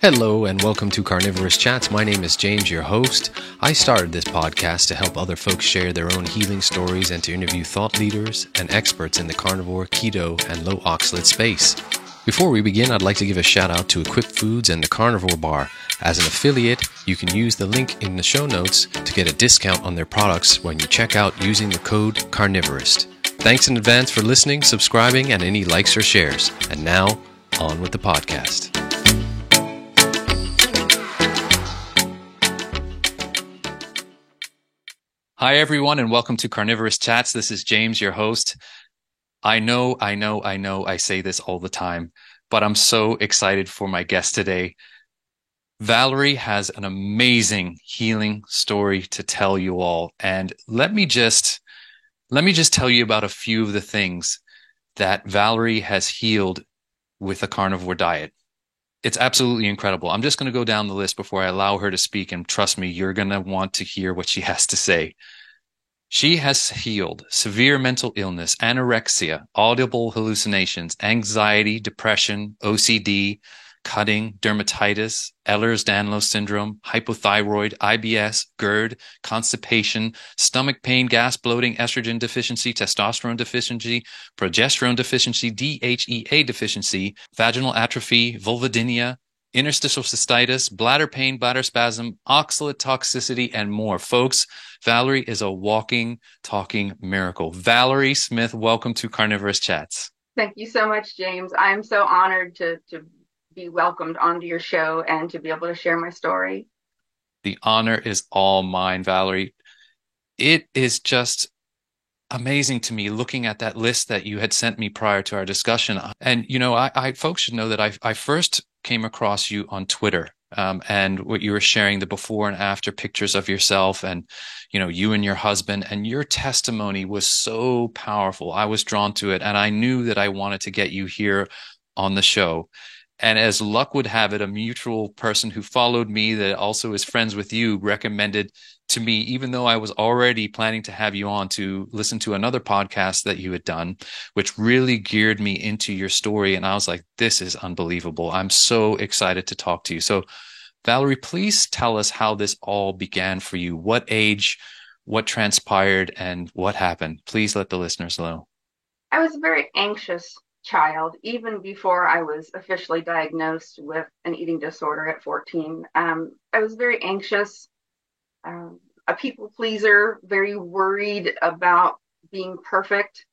Hello and welcome to Carnivorist Chats. My name is James, your host. I started this podcast to help other folks share their own healing stories and to interview thought leaders and experts in the carnivore, keto, and low oxalate space. Before we begin, I'd like to give a shout out to Equip Foods and the Carnivore Bar. As an affiliate, you can use the link in the show notes to get a discount on their products when you check out using the code Carnivorist. Thanks in advance for listening, subscribing, and any likes or shares. And now, on with the podcast. Hi, everyone, and welcome to Carnivorist Chats. This is James, your host. I know, I know, I know I say this all the time, but I'm so excited for my guest today. Valerie has an amazing healing story to tell you all. And let me just, let me just tell you about a few of the things that Valerie has healed with a carnivore diet. It's absolutely incredible. I'm just going to go down the list before I allow her to speak. And trust me, you're going to want to hear what she has to say. She has healed severe mental illness, anorexia, audible hallucinations, anxiety, depression, OCD, cutting, dermatitis, Ehlers-Danlos syndrome, hypothyroid, IBS, GERD, constipation, stomach pain, gas, bloating, estrogen deficiency, testosterone deficiency, progesterone deficiency, DHEA deficiency, vaginal atrophy, vulvodynia, interstitial cystitis, bladder pain, bladder spasm, oxalate toxicity, and more. Folks, Valerie is a walking, talking miracle. Valerie Smith, welcome to Carnivorist Chats. Thank you so much, James. I am so honored to, to be welcomed onto your show and to be able to share my story. The honor is all mine, Valerie. It is just amazing to me looking at that list that you had sent me prior to our discussion. And, you know, I, I folks should know that I, I first came across you on Twitter. Um, and what you were sharing the before and after pictures of yourself and you know you and your husband and your testimony was so powerful i was drawn to it and i knew that i wanted to get you here on the show and as luck would have it, a mutual person who followed me that also is friends with you recommended to me, even though I was already planning to have you on to listen to another podcast that you had done, which really geared me into your story. And I was like, this is unbelievable. I'm so excited to talk to you. So, Valerie, please tell us how this all began for you. What age, what transpired, and what happened? Please let the listeners know. I was very anxious child, even before I was officially diagnosed with an eating disorder at 14. Um, I was very anxious, um, a people pleaser, very worried about being perfect.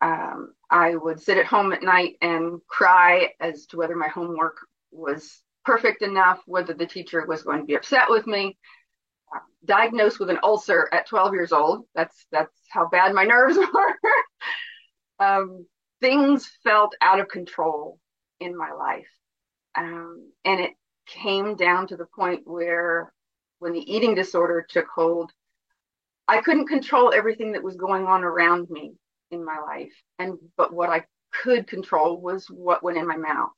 Um, I would sit at home at night and cry as to whether my homework was perfect enough, whether the teacher was going to be upset with me. Uh, diagnosed with an ulcer at 12 years old. That's that's how bad my nerves were. um, things felt out of control in my life. Um, and it came down to the point where when the eating disorder took hold, I couldn't control everything that was going on around me in my life. And but what I could control was what went in my mouth.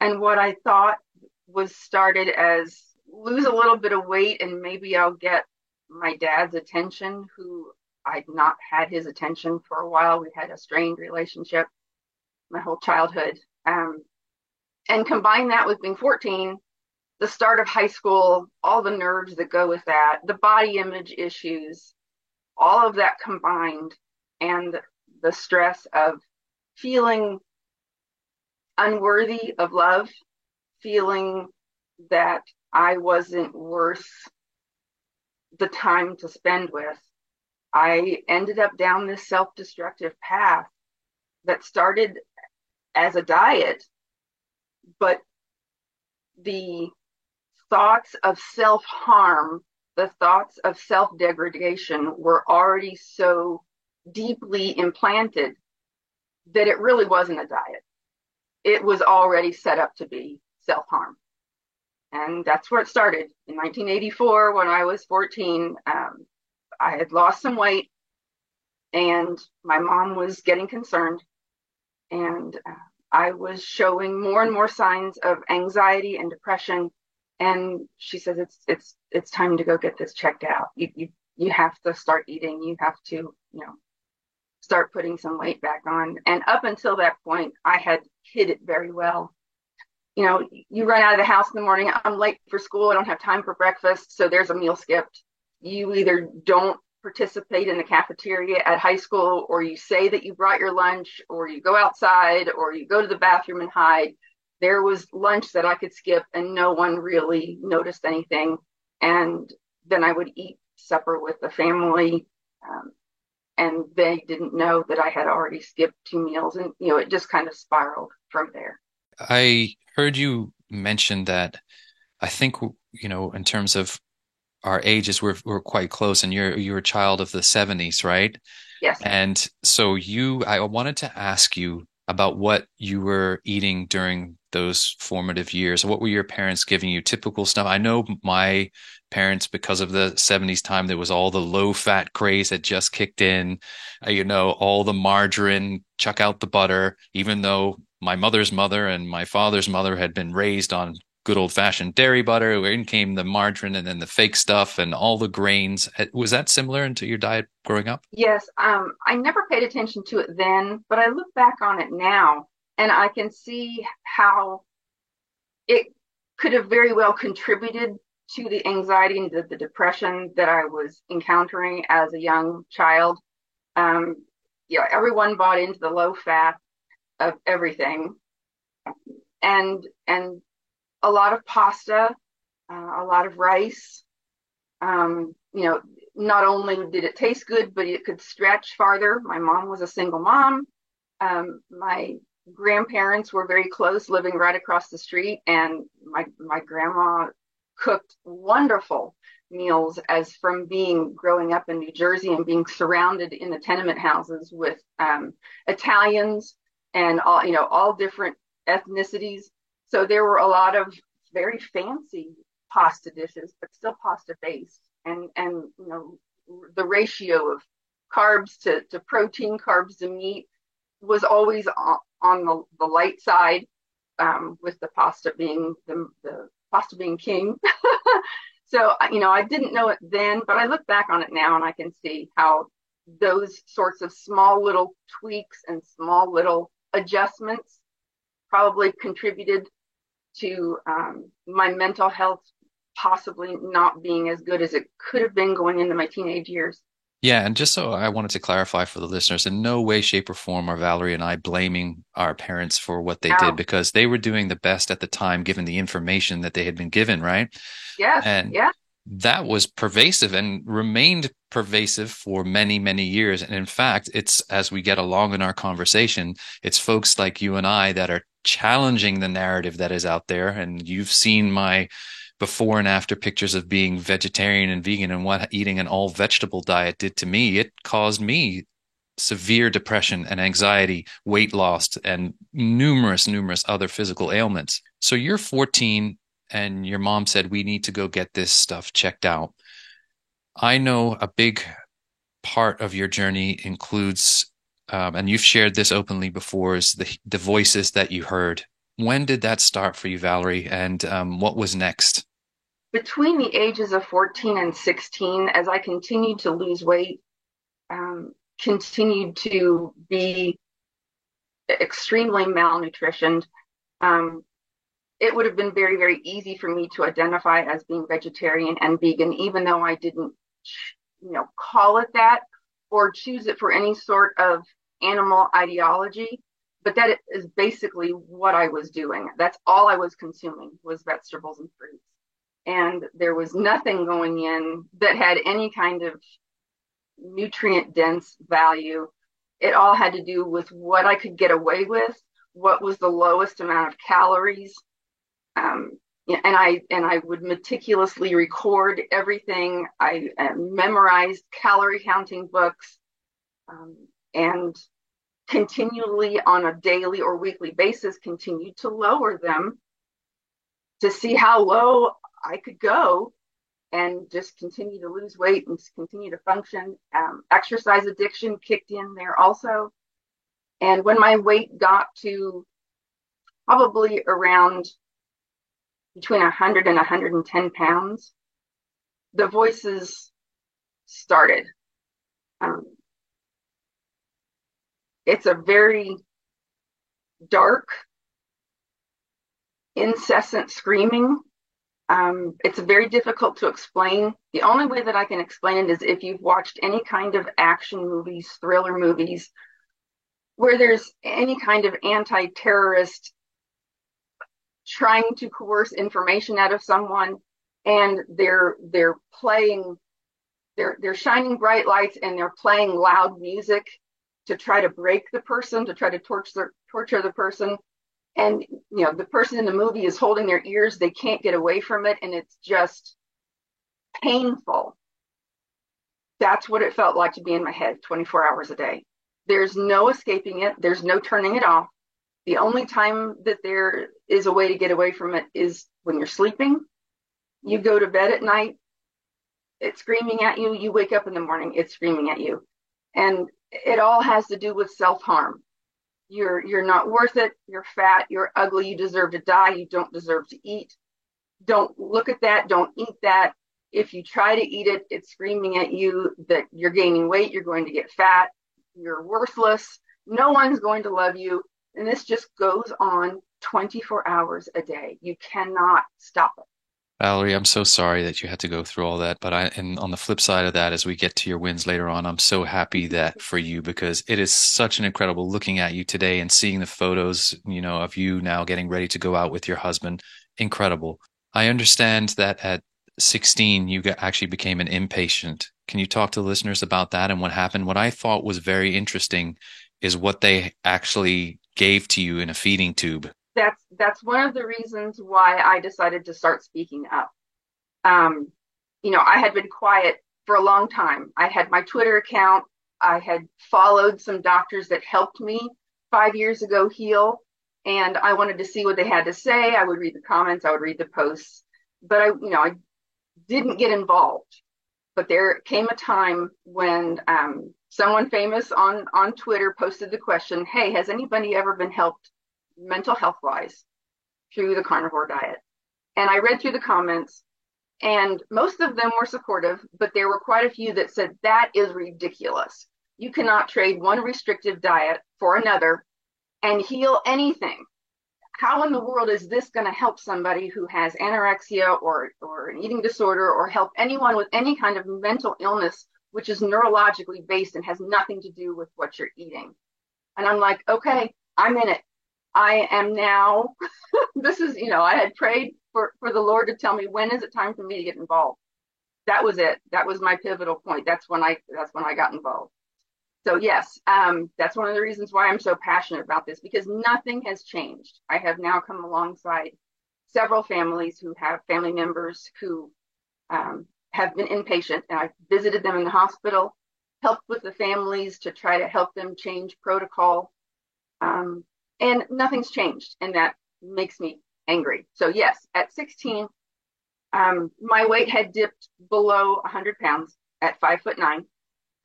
And what I thought was started as lose a little bit of weight and maybe I'll get my dad's attention, who I'd not had his attention for a while. We had a strained relationship my whole childhood. Um, and combine that with being 14, the start of high school, all the nerves that go with that, the body image issues, all of that combined, and the stress of feeling unworthy of love, feeling that I wasn't worth the time to spend with, I ended up down this self destructive path that started as a diet, but the thoughts of self harm, the thoughts of self degradation were already so deeply implanted that it really wasn't a diet. It was already set up to be self harm. And that's where it started in 1984 when I was 14. Um, I had lost some weight and my mom was getting concerned and uh, I was showing more and more signs of anxiety and depression and she says it's it's it's time to go get this checked out you you you have to start eating you have to you know start putting some weight back on and up until that point I had hid it very well you know, you run out of the house in the morning. I'm late for school. I don't have time for breakfast. So there's a meal skipped. You either don't participate in the cafeteria at high school, or you say that you brought your lunch, or you go outside, or you go to the bathroom and hide. There was lunch that I could skip, and no one really noticed anything. And then I would eat supper with the family. Um, and they didn't know that I had already skipped two meals. And, you know, it just kind of spiraled from there. I heard you mention that I think, you know, in terms of our ages, we're, we're quite close and you're, you're a child of the 70s, right? Yes. And so you, I wanted to ask you about what you were eating during those formative years. What were your parents giving you? Typical stuff. I know my parents, because of the 70s time, there was all the low fat craze that just kicked in, uh, you know, all the margarine, chuck out the butter, even though my mother's mother and my father's mother had been raised on good old fashioned dairy butter. In came the margarine and then the fake stuff and all the grains. Uh, was that similar into your diet growing up? Yes. Um, I never paid attention to it then, but I look back on it now and I can see how it could have very well contributed to the anxiety and the, the depression that I was encountering as a young child. Um, everyone bought into the low fat of everything, and and a lot of pasta, uh, a lot of rice. Um, you know, not only did it taste good, but it could stretch farther. My mom was a single mom. Um, my grandparents were very close, living right across the street, and my my grandma cooked wonderful meals as from being growing up in New Jersey and being surrounded in the tenement houses with um, Italians and all you know all different ethnicities. So there were a lot of very fancy pasta dishes, but still pasta based, and and you know the ratio of carbs to, to protein, carbs to meat was always on, on the, the light side, um, with the pasta being the, the pasta being king. so, you know, I didn't know it then, but I look back on it now and I can see how those sorts of small little tweaks and small little adjustments probably contributed to um, my mental health possibly not being as good as it could have been going into my teenage years. Yeah, and just so I wanted to clarify for the listeners, in no way, shape, or form are Valerie and I blaming our parents for what they no. did because they were doing the best at the time given the information that they had been given, right? Yeah. And yeah. that was pervasive and remained pervasive for many, many years. And in fact, it's as we get along in our conversation, it's folks like you and I that are challenging the narrative that is out there. And you've seen my before and after pictures of being vegetarian and vegan and what eating an all vegetable diet did to me. It caused me severe depression and anxiety, weight loss, and numerous, numerous other physical ailments. So you're 14 and your mom said, We need to go get this stuff checked out. I know a big part of your journey includes, um, and you've shared this openly before, is the, the voices that you heard. When did that start for you, Valerie? And um, what was next? between the ages of 14 and 16, as I continued to lose weight, um, continued to be extremely malnutritioned, um, it would have been very, very easy for me to identify as being vegetarian and vegan, even though I didn't, you know, call it that or choose it for any sort of animal ideology. But that is basically what I was doing. That's all I was consuming was vegetables and fruits and there was nothing going in that had any kind of nutrient dense value. It all had to do with what I could get away with, what was the lowest amount of calories. Um, and I and I would meticulously record everything. I uh, memorized calorie counting books, um, and continually on a daily or weekly basis continued to lower them to see how low I could go and just continue to lose weight and continue to function. Um, exercise addiction kicked in there also. And when my weight got to probably around between 100 and 110 pounds, the voices started. Um, it's a very dark incessant screaming. Um, it's very difficult to explain. The only way that I can explain it is if you've watched any kind of action movies, thriller movies, where there's any kind of anti terrorist trying to coerce information out of someone and they're they're playing they're they're shining bright lights and they're playing loud music to try to break the person to try to torture torture the person. And you know the person in the movie is holding their ears. They can't get away from it. And it's just painful. That's what it felt like to be in my head 24 hours a day. There's no escaping it. There's no turning it off. The only time that there is a way to get away from it is when you're sleeping. You go to bed at night. It's screaming at you. You wake up in the morning. It's screaming at you. And it all has to do with self-harm. You're you're not worth it. You're fat. You're ugly. You deserve to die. You don't deserve to eat. Don't look at that. Don't eat that. If you try to eat it it's screaming at you that you're gaining weight. You're going to get fat. You're worthless. No one's going to love you. And this just goes on 24 hours a day. You cannot stop it Valerie, I'm so sorry that you had to go through all that. But I, and on the flip side of that, as we get to your wins later on, I'm so happy that for you because it is such an incredible looking at you today and seeing the photos, you know, of you now getting ready to go out with your husband. Incredible. I understand that at 16, you actually became an inpatient. Can you talk to listeners about that and what happened? What I thought was very interesting is what they actually gave to you in a feeding tube that's that's one of the reasons why I decided to start speaking up. Um, you know, I had been quiet for a long time. I had my Twitter account. I had followed some doctors that helped me five years ago heal, and I wanted to see what they had to say. I would read the comments. I would read the posts, but I, you know, I didn't get involved. But there came a time when um, someone famous on on Twitter posted the question, "Hey, has anybody ever been helped mental health wise through the carnivore diet. And I read through the comments, and most of them were supportive, but there were quite a few that said, that is ridiculous. You cannot trade one restrictive diet for another and heal anything. How in the world is this going to help somebody who has anorexia or, or an eating disorder or help anyone with any kind of mental illness, which is neurologically based and has nothing to do with what you're eating? And I'm like, okay, I'm in it. I am now, this is, you know, I had prayed for, for the Lord to tell me when is it time for me to get involved. That was it. That was my pivotal point. That's when I, that's when I got involved. So yes, um, that's one of the reasons why I'm so passionate about this because nothing has changed. I have now come alongside several families who have family members who um, have been inpatient, and I've visited them in the hospital, helped with the families to try to help them change protocol. Um, and nothing's changed and that makes me angry. So yes at 16 um, my weight had dipped below 100 pounds at five foot nine.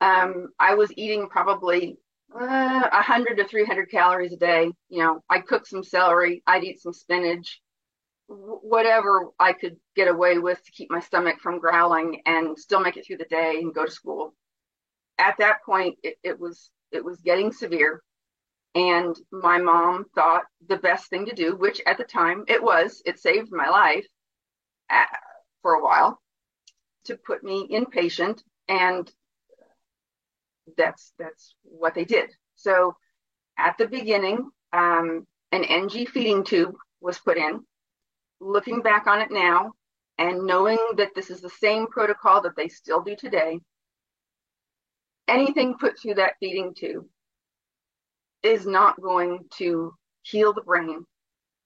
Um, i was eating probably uh, 100 to 300 calories a day. You know i'd cook some celery i'd eat some spinach whatever i could get away with to keep my stomach from growling and still make it through the day and go to school. At that point it, it was it was getting severe and my mom thought the best thing to do, which at the time it was, it saved my life uh, for a while, to put me inpatient. And that's that's what they did. So at the beginning, um, an NG feeding tube was put in. Looking back on it now, and knowing that this is the same protocol that they still do today, anything put through that feeding tube is not going to heal the brain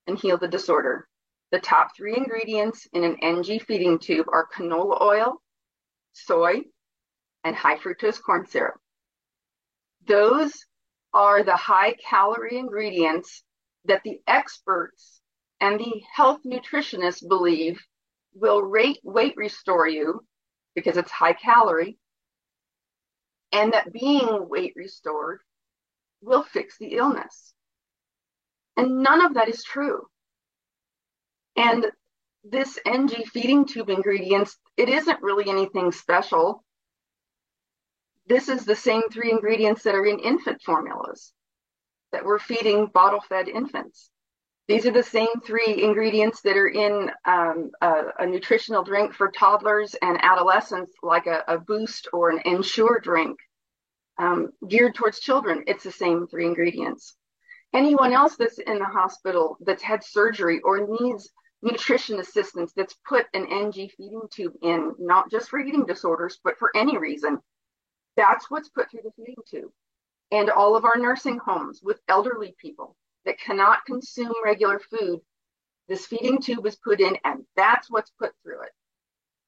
and heal the disorder. The top three ingredients in an NG feeding tube are canola oil, soy, and high fructose corn syrup. Those are the high calorie ingredients that the experts and the health nutritionists believe will rate weight restore you because it's high calorie and that being weight restored will fix the illness. And none of that is true. And this NG feeding tube ingredients, it isn't really anything special. This is the same three ingredients that are in infant formulas that we're feeding bottle fed infants. These are the same three ingredients that are in um, a, a, nutritional drink for toddlers and adolescents, like a, a Boost or an Ensure drink um, geared towards children. It's the same three ingredients. Anyone else that's in the hospital that's had surgery or needs nutrition assistance that's put an NG feeding tube in, not just for eating disorders, but for any reason, that's what's put through the feeding tube. And all of our nursing homes with elderly people that cannot consume regular food, this feeding tube is put in, and that's what's put through it.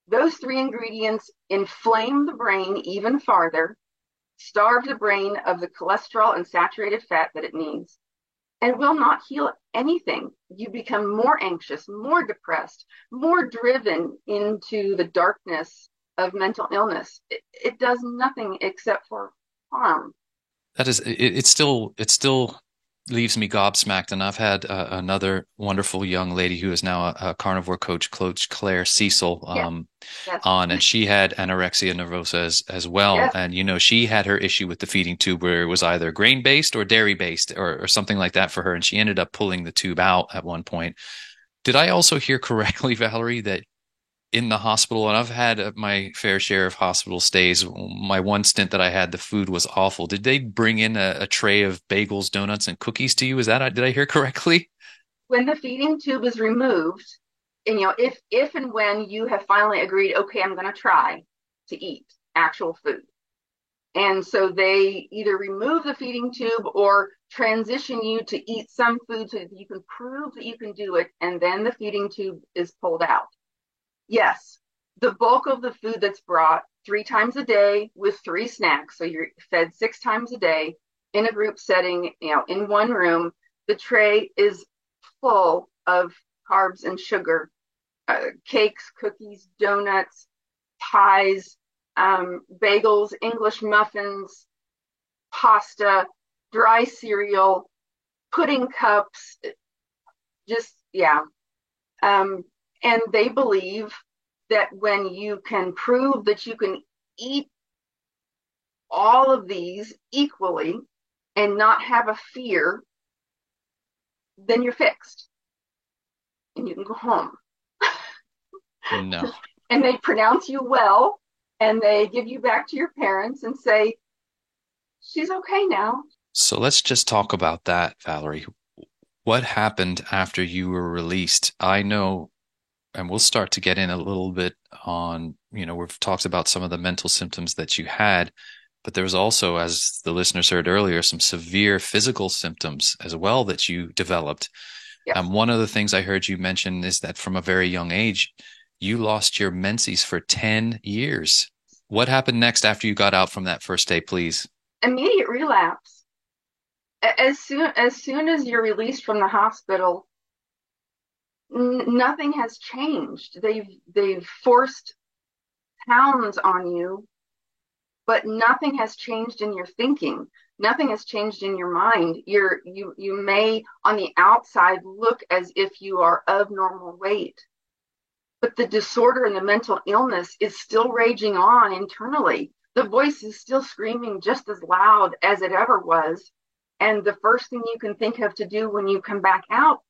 Those three ingredients inflame the brain even farther, starve the brain of the cholesterol and saturated fat that it needs, and will not heal anything. You become more anxious, more depressed, more driven into the darkness of mental illness. It, it does nothing except for harm. That is, it, it's still, it's still leaves me gobsmacked. And I've had uh, another wonderful young lady who is now a, a carnivore coach, Coach Claire Cecil, um, yes. on, and she had anorexia nervosa as, as well. Yes. And, you know, she had her issue with the feeding tube where it was either grain based or dairy based or, or something like that for her. And she ended up pulling the tube out at one point. Did I also hear correctly, Valerie, that in the hospital and I've had uh, my fair share of hospital stays. My one stint that I had, the food was awful. Did they bring in a, a tray of bagels, donuts, and cookies to you? Is that, did I hear correctly? When the feeding tube is removed, and you know, if, if and when you have finally agreed, okay, I'm going to try to eat actual food. And so they either remove the feeding tube or transition you to eat some food so that you can prove that you can do it. And then the feeding tube is pulled out yes, the bulk of the food that's brought three times a day with three snacks. So you're fed six times a day in a group setting, you know, in one room. The tray is full of carbs and sugar, uh, cakes, cookies, donuts, pies, um, bagels, English muffins, pasta, dry cereal, pudding cups, just, yeah. Um, and they believe that when you can prove that you can eat all of these equally and not have a fear, then you're fixed and you can go home. No. and they pronounce you well and they give you back to your parents and say, she's okay now. So let's just talk about that, Valerie. What happened after you were released? I know and we'll start to get in a little bit on, you know, we've talked about some of the mental symptoms that you had, but there was also, as the listeners heard earlier, some severe physical symptoms as well that you developed. Um, one of the things I heard you mention is that from a very young age, you lost your menses for 10 years. What happened next after you got out from that first day, please? Immediate relapse. As soon as soon as you're released from the hospital, nothing has changed. They've they've forced pounds on you, but nothing has changed in your thinking. Nothing has changed in your mind. You're you you may on the outside look as if you are of normal weight, but the disorder and the mental illness is still raging on internally. The voice is still screaming just as loud as it ever was. And the first thing you can think of to do when you come back out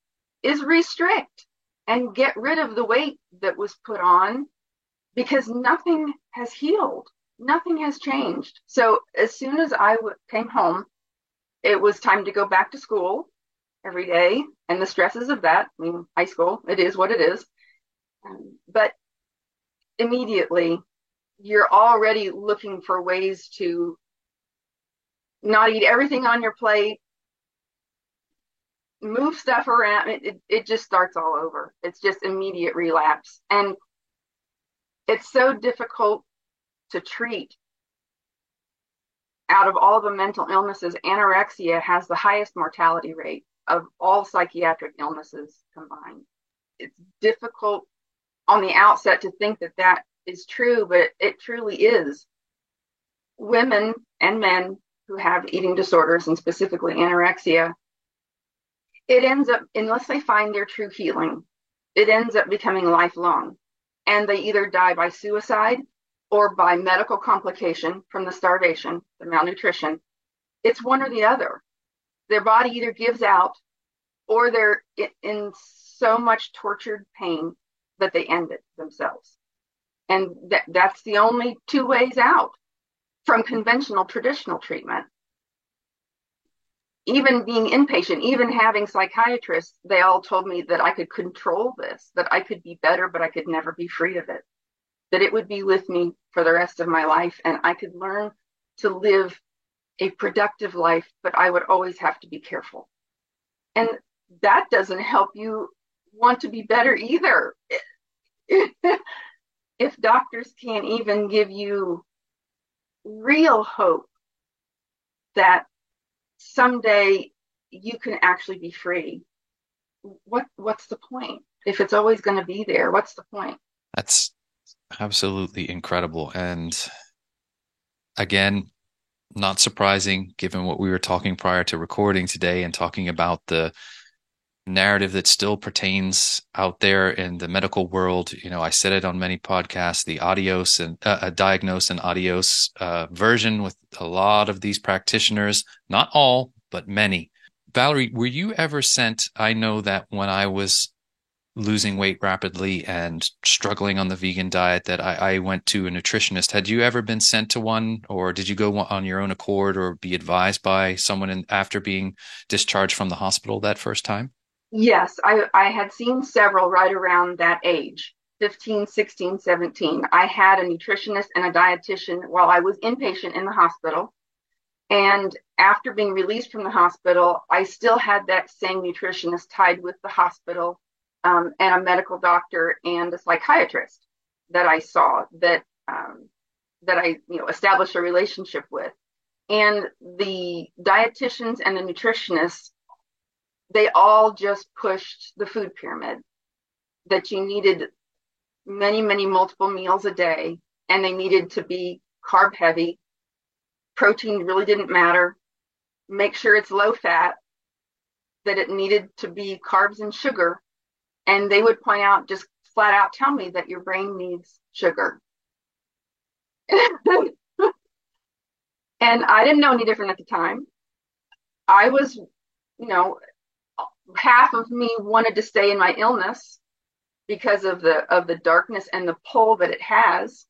is restrict and get rid of the weight that was put on because nothing has healed. Nothing has changed. So as soon as I w- came home, it was time to go back to school every day and the stresses of that. I mean, high school, it is what it is. Um, but immediately, you're already looking for ways to not eat everything on your plate, move stuff around, it, it, it just starts all over. It's just immediate relapse. And it's so difficult to treat. Out of all the mental illnesses, anorexia has the highest mortality rate of all psychiatric illnesses combined. It's difficult on the outset to think that that is true, but it truly is. Women and men who have eating disorders and specifically anorexia it ends up, unless they find their true healing, it ends up becoming lifelong. And they either die by suicide or by medical complication from the starvation, the malnutrition. It's one or the other. Their body either gives out or they're in so much tortured pain that they end it themselves. And that, that's the only two ways out from conventional traditional treatment. Even being inpatient, even having psychiatrists, they all told me that I could control this, that I could be better, but I could never be free of it. That it would be with me for the rest of my life and I could learn to live a productive life, but I would always have to be careful. And that doesn't help you want to be better either. if doctors can't even give you real hope that someday you can actually be free, what what's the point? If it's always going to be there, what's the point? That's absolutely incredible. And again, not surprising given what we were talking prior to recording today and talking about the narrative that still pertains out there in the medical world. You know, I said it on many podcasts, the adios and uh, a diagnose and adios uh, version with a lot of these practitioners, not all, but many. Valerie, were you ever sent? I know that when I was losing weight rapidly and struggling on the vegan diet that I, I, went to a nutritionist. Had you ever been sent to one, or did you go on your own accord, or be advised by someone in, after being discharged from the hospital that first time? Yes, I, I had seen several right around that age 15, 16, 17. I had a nutritionist and a dietitian while I was inpatient in the hospital. And after being released from the hospital, I still had that same nutritionist tied with the hospital um, and a medical doctor and a psychiatrist that I saw that um, that I you know established a relationship with. And the dietitians and the nutritionists they all just pushed the food pyramid that you needed many, many multiple meals a day and they needed to be carb heavy. Protein really didn't matter. Make sure it's low fat, that it needed to be carbs and sugar. And they would point out, just flat out tell me that your brain needs sugar. and I didn't know any different at the time. I was, you know, half of me wanted to stay in my illness because of the of the darkness and the pull that it has.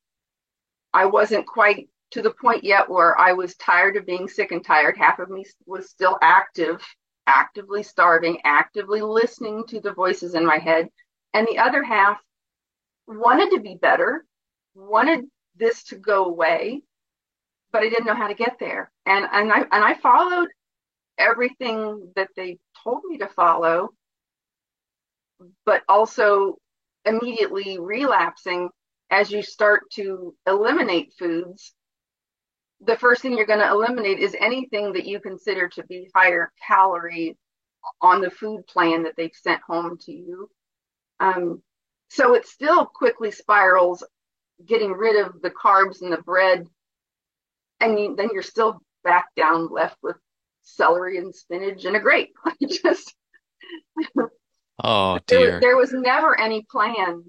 I wasn't quite to the point yet where I was tired of being sick and tired. Half of me was still active, actively starving, actively listening to the voices in my head. And the other half wanted to be better, wanted this to go away, but I didn't know how to get there. And and I and I followed everything that they told me to follow, but also immediately relapsing as you start to eliminate foods. The first thing you're going to eliminate is anything that you consider to be higher calorie on the food plan that they've sent home to you. Um, so it still quickly spirals, getting rid of the carbs and the bread, and you, then you're still back down left with celery and spinach and a grape. Just oh dear. There, there was never any plan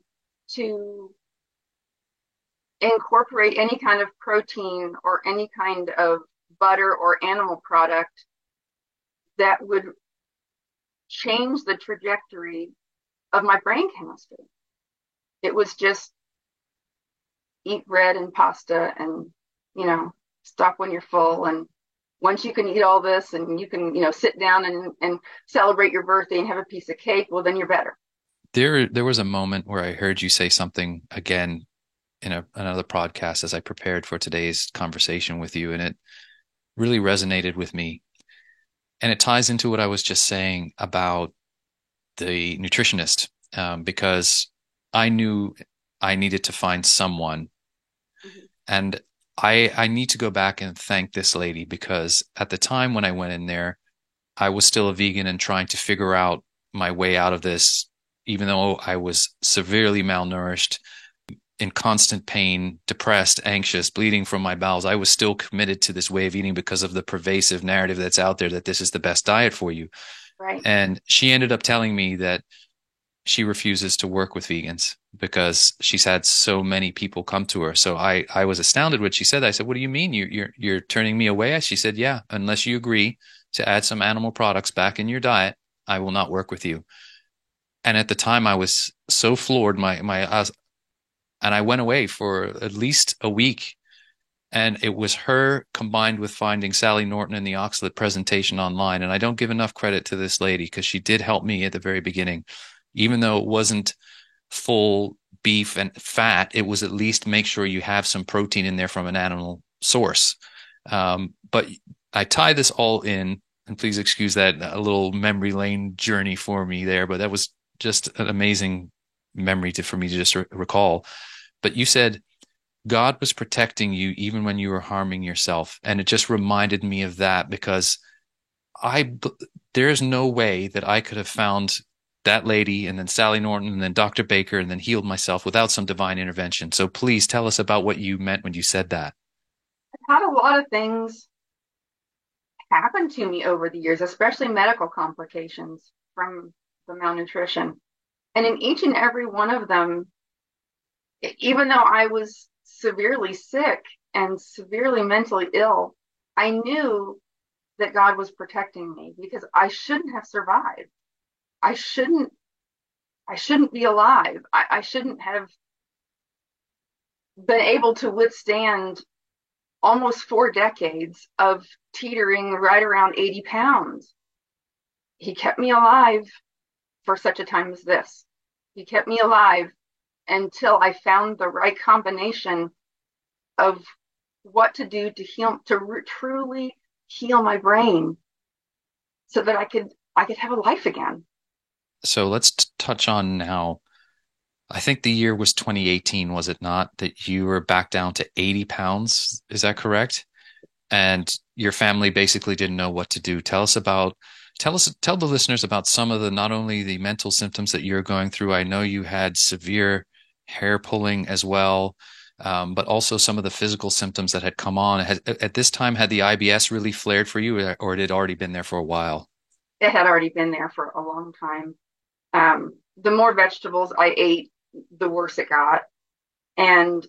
to incorporate any kind of protein or any kind of butter or animal product that would change the trajectory of my brain chemistry. It was just eat bread and pasta and, you know, stop when you're full and once you can eat all this and you can you know sit down and and celebrate your birthday and have a piece of cake well then you're better. There there was a moment where i heard you say something again in a, another podcast as i prepared for today's conversation with you and it really resonated with me. And it ties into what i was just saying about the nutritionist um, because i knew i needed to find someone. Mm-hmm. and I I need to go back and thank this lady because at the time when I went in there, I was still a vegan and trying to figure out my way out of this, even though I was severely malnourished, in constant pain, depressed, anxious, bleeding from my bowels. I was still committed to this way of eating because of the pervasive narrative that's out there that this is the best diet for you. Right. And she ended up telling me that she refuses to work with vegans because she's had so many people come to her. So I, I was astounded when she said that. I said, what do you mean you, you're, you're turning me away? She said, yeah, unless you agree to add some animal products back in your diet, I will not work with you. And at the time, I was so floored. My my, and I went away for at least a week. And it was her combined with finding Sally Norton in the Oxalate presentation online. And I don't give enough credit to this lady because she did help me at the very beginning, even though it wasn't full beef and fat. It was at least make sure you have some protein in there from an animal source. Um, but I tie this all in, and please excuse that a little memory lane journey for me there, but that was just an amazing memory to for me to just re- recall. But you said God was protecting you even when you were harming yourself, and it just reminded me of that because I there's no way that I could have found that lady and then Sally Norton and then Dr. Baker and then healed myself without some divine intervention. So please tell us about what you meant when you said that. I've had a lot of things happen to me over the years, especially medical complications from the malnutrition. And in each and every one of them, even though I was severely sick and severely mentally ill, I knew that God was protecting me because I shouldn't have survived. I shouldn't I shouldn't be alive. I, I shouldn't have been able to withstand almost four decades of teetering right around 80 pounds. He kept me alive for such a time as this. He kept me alive until I found the right combination of what to do to heal, to re- truly heal my brain so that I could, I could have a life again. So let's t- touch on now. I think the year was 2018, was it not? That you were back down to 80 pounds. Is that correct? And your family basically didn't know what to do. Tell us about tell us tell the listeners about some of the not only the mental symptoms that you're going through i know you had severe hair pulling as well um, but also some of the physical symptoms that had come on had, at this time had the ibs really flared for you or it had already been there for a while it had already been there for a long time um, the more vegetables i ate the worse it got and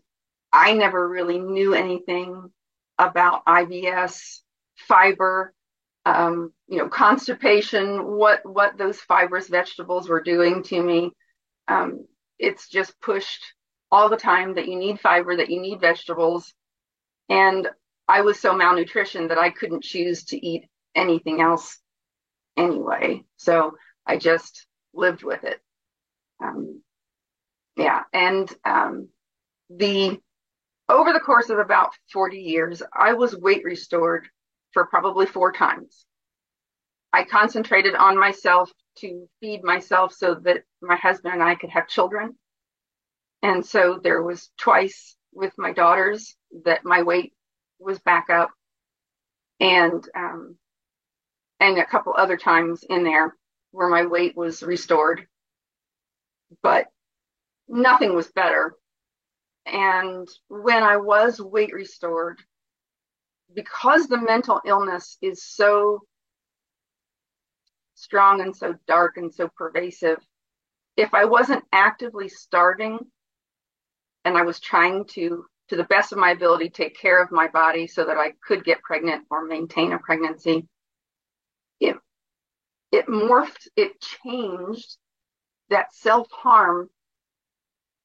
i never really knew anything about ibs fiber um, you know, constipation, what what those fibrous vegetables were doing to me. Um, it's just pushed all the time that you need fiber, that you need vegetables, and I was so malnutrition that I couldn't choose to eat anything else anyway. So I just lived with it. Um, yeah, and um, the over the course of about 40 years, I was weight restored for probably four times. I concentrated on myself to feed myself so that my husband and I could have children. And so there was twice with my daughters that my weight was back up and um, and a couple other times in there where my weight was restored but nothing was better. And when i was weight restored because the mental illness is so strong and so dark and so pervasive, if I wasn't actively starving and I was trying to, to the best of my ability, take care of my body so that I could get pregnant or maintain a pregnancy, it, it morphed, it changed that self harm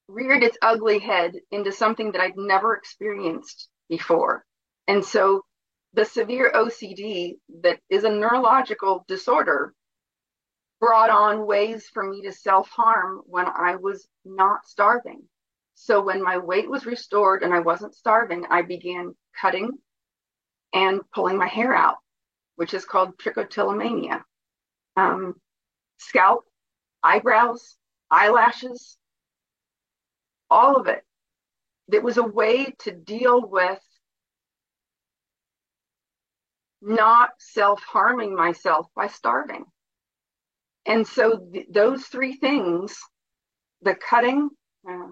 reared its ugly head into something that I'd never experienced before. And so the severe OCD that is a neurological disorder brought on ways for me to self harm when I was not starving. So when my weight was restored and I wasn't starving, I began cutting and pulling my hair out, which is called trichotillomania. Um, scalp, eyebrows, eyelashes, all of it. It was a way to deal with not self harming myself by starving. And so th- those three things, the cutting, uh,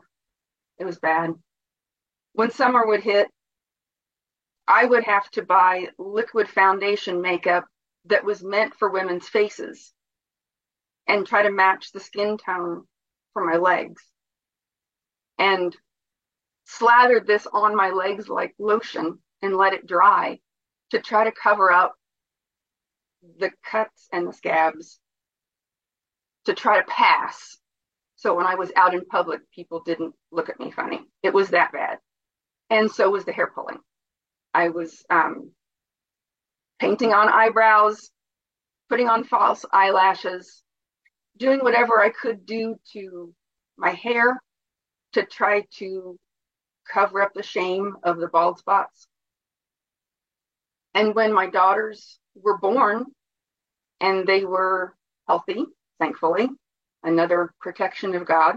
it was bad. When summer would hit, I would have to buy liquid foundation makeup that was meant for women's faces and try to match the skin tone for my legs. And slathered this on my legs like lotion and let it dry to try to cover up the cuts and the scabs to try to pass. So when I was out in public, people didn't look at me funny. It was that bad. And so was the hair pulling. I was um, painting on eyebrows, putting on false eyelashes, doing whatever I could do to my hair to try to cover up the shame of the bald spots. And when my daughters were born and they were healthy, thankfully, another protection of God,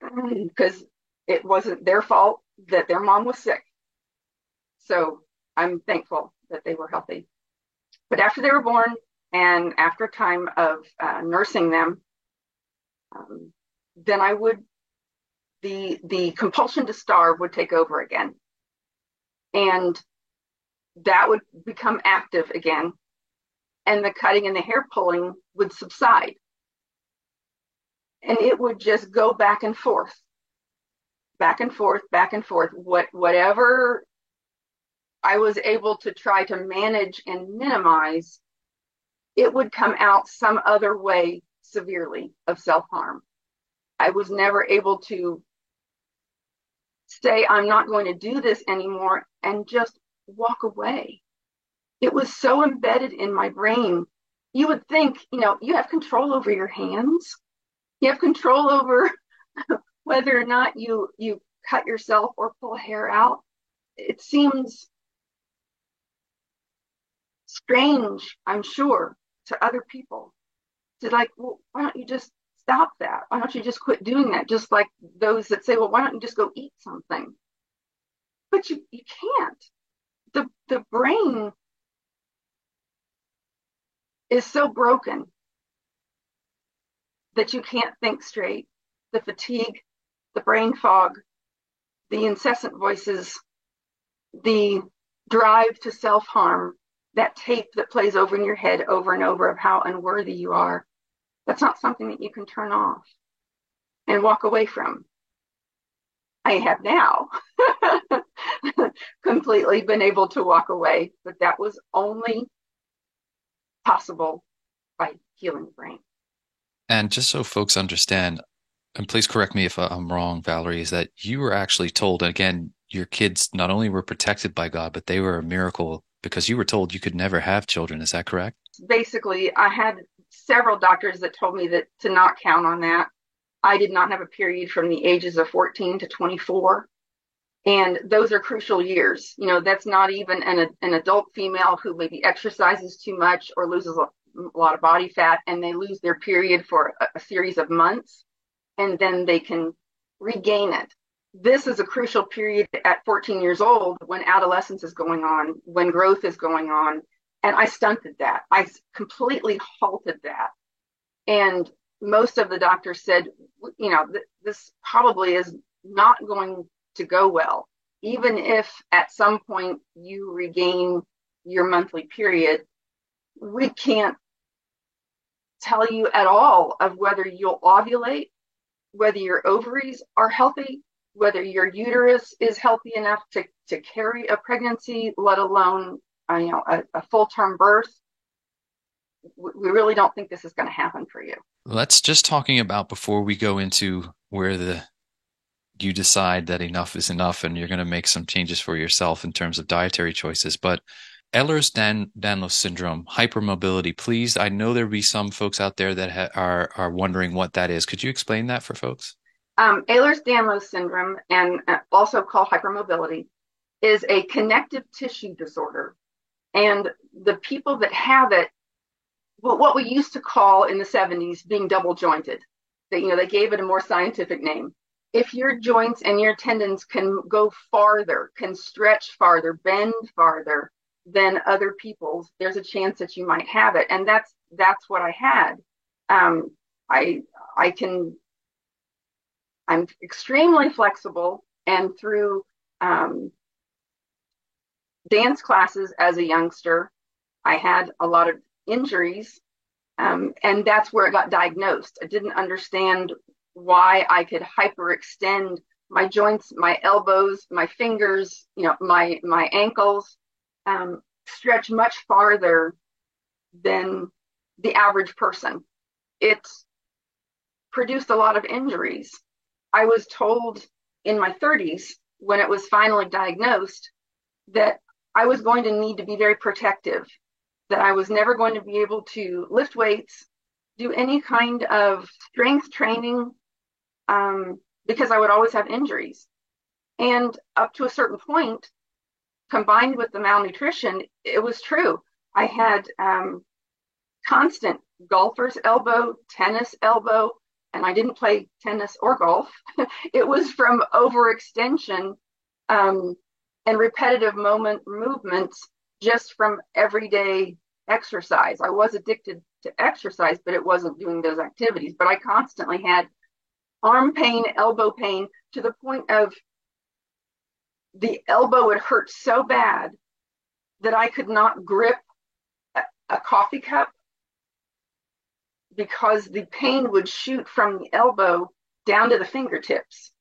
because it wasn't their fault that their mom was sick. So I'm thankful that they were healthy. But after they were born and after a time of uh, nursing them, um, then I would the the compulsion to starve would take over again, and that would become active again, and the cutting and the hair pulling would subside, and it would just go back and forth, back and forth, back and forth. What whatever I was able to try to manage and minimize, it would come out some other way severely of self harm. I was never able to say, I'm not going to do this anymore and just walk away. It was so embedded in my brain. You would think, you know, you have control over your hands. You have control over whether or not you you cut yourself or pull hair out. It seems strange, I'm sure, to other people. To like, well, why don't you just stop that? Why don't you just quit doing that? Just like those that say, well, why don't you just go eat something? But you, you can't. The the brain is so broken that you can't think straight. The fatigue, the brain fog, the incessant voices, the drive to self harm, that tape that plays over in your head over and over of how unworthy you are, that's not something that you can turn off and walk away from. I have now completely been able to walk away, but that was only possible by healing the brain. And just so folks understand, and please correct me if I'm wrong, Valerie, is that you were actually told, again, your kids not only were protected by God, but they were a miracle because you were told you could never have children. Is that correct? Basically, I had several doctors that told me that to not count on that. I did not have a period from the ages of 14 to 24. And those are crucial years. You know, that's not even an, an adult female who maybe exercises too much or loses a, lot of body fat and they lose their period for a, a series of months and then they can regain it this is a crucial period at 14 years old when adolescence is going on, when growth is going on. And I stunted that. I completely halted that. And most of the doctors said, you know, th- this probably is not going to go well. Even if at some point you regain your monthly period, we can't tell you at all of whether you'll ovulate, whether your ovaries are healthy, whether your uterus is healthy enough to, to carry a pregnancy, let alone uh, you know a, a full term birth. We really don't think this is going to happen for you. Let's just talking about before we go into where the you decide that enough is enough and you're going to make some changes for yourself in terms of dietary choices. But Ehlers-Danlos syndrome, hypermobility, please. I know there'll be some folks out there that ha- are are wondering what that is. Could you explain that for folks? Um, Ehlers-Danlos syndrome, and uh, also called hypermobility, is a connective tissue disorder. And the people that have it, well, what we used to call in the 70s being double jointed, that you know they gave it a more scientific name. If your joints and your tendons can go farther, can stretch farther, bend farther than other people's, there's a chance that you might have it. And that's that's what I had. Um, I I can I'm extremely flexible, and through um, dance classes as a youngster, I had a lot of injuries, um, and that's where it got diagnosed. I didn't understand why I could hyperextend my joints, my elbows, my fingers, you know, my my ankles, um, stretch much farther than the average person. it produced a lot of injuries. I was told in my 30s when it was finally diagnosed that I was going to need to be very protective, that I was never going to be able to lift weights, do any kind of strength training, um, because I would always have injuries. And up to a certain point, combined with the malnutrition, it was true. I had um, constant golfer's elbow, tennis elbow, and I didn't play tennis or golf. it was from overextension um, and repetitive moment movements just from everyday exercise. I was addicted to exercise, but it wasn't doing those activities. But I constantly had arm pain, elbow pain to the point of the elbow would hurt so bad that I could not grip a, a coffee cup because the pain would shoot from the elbow down to the fingertips.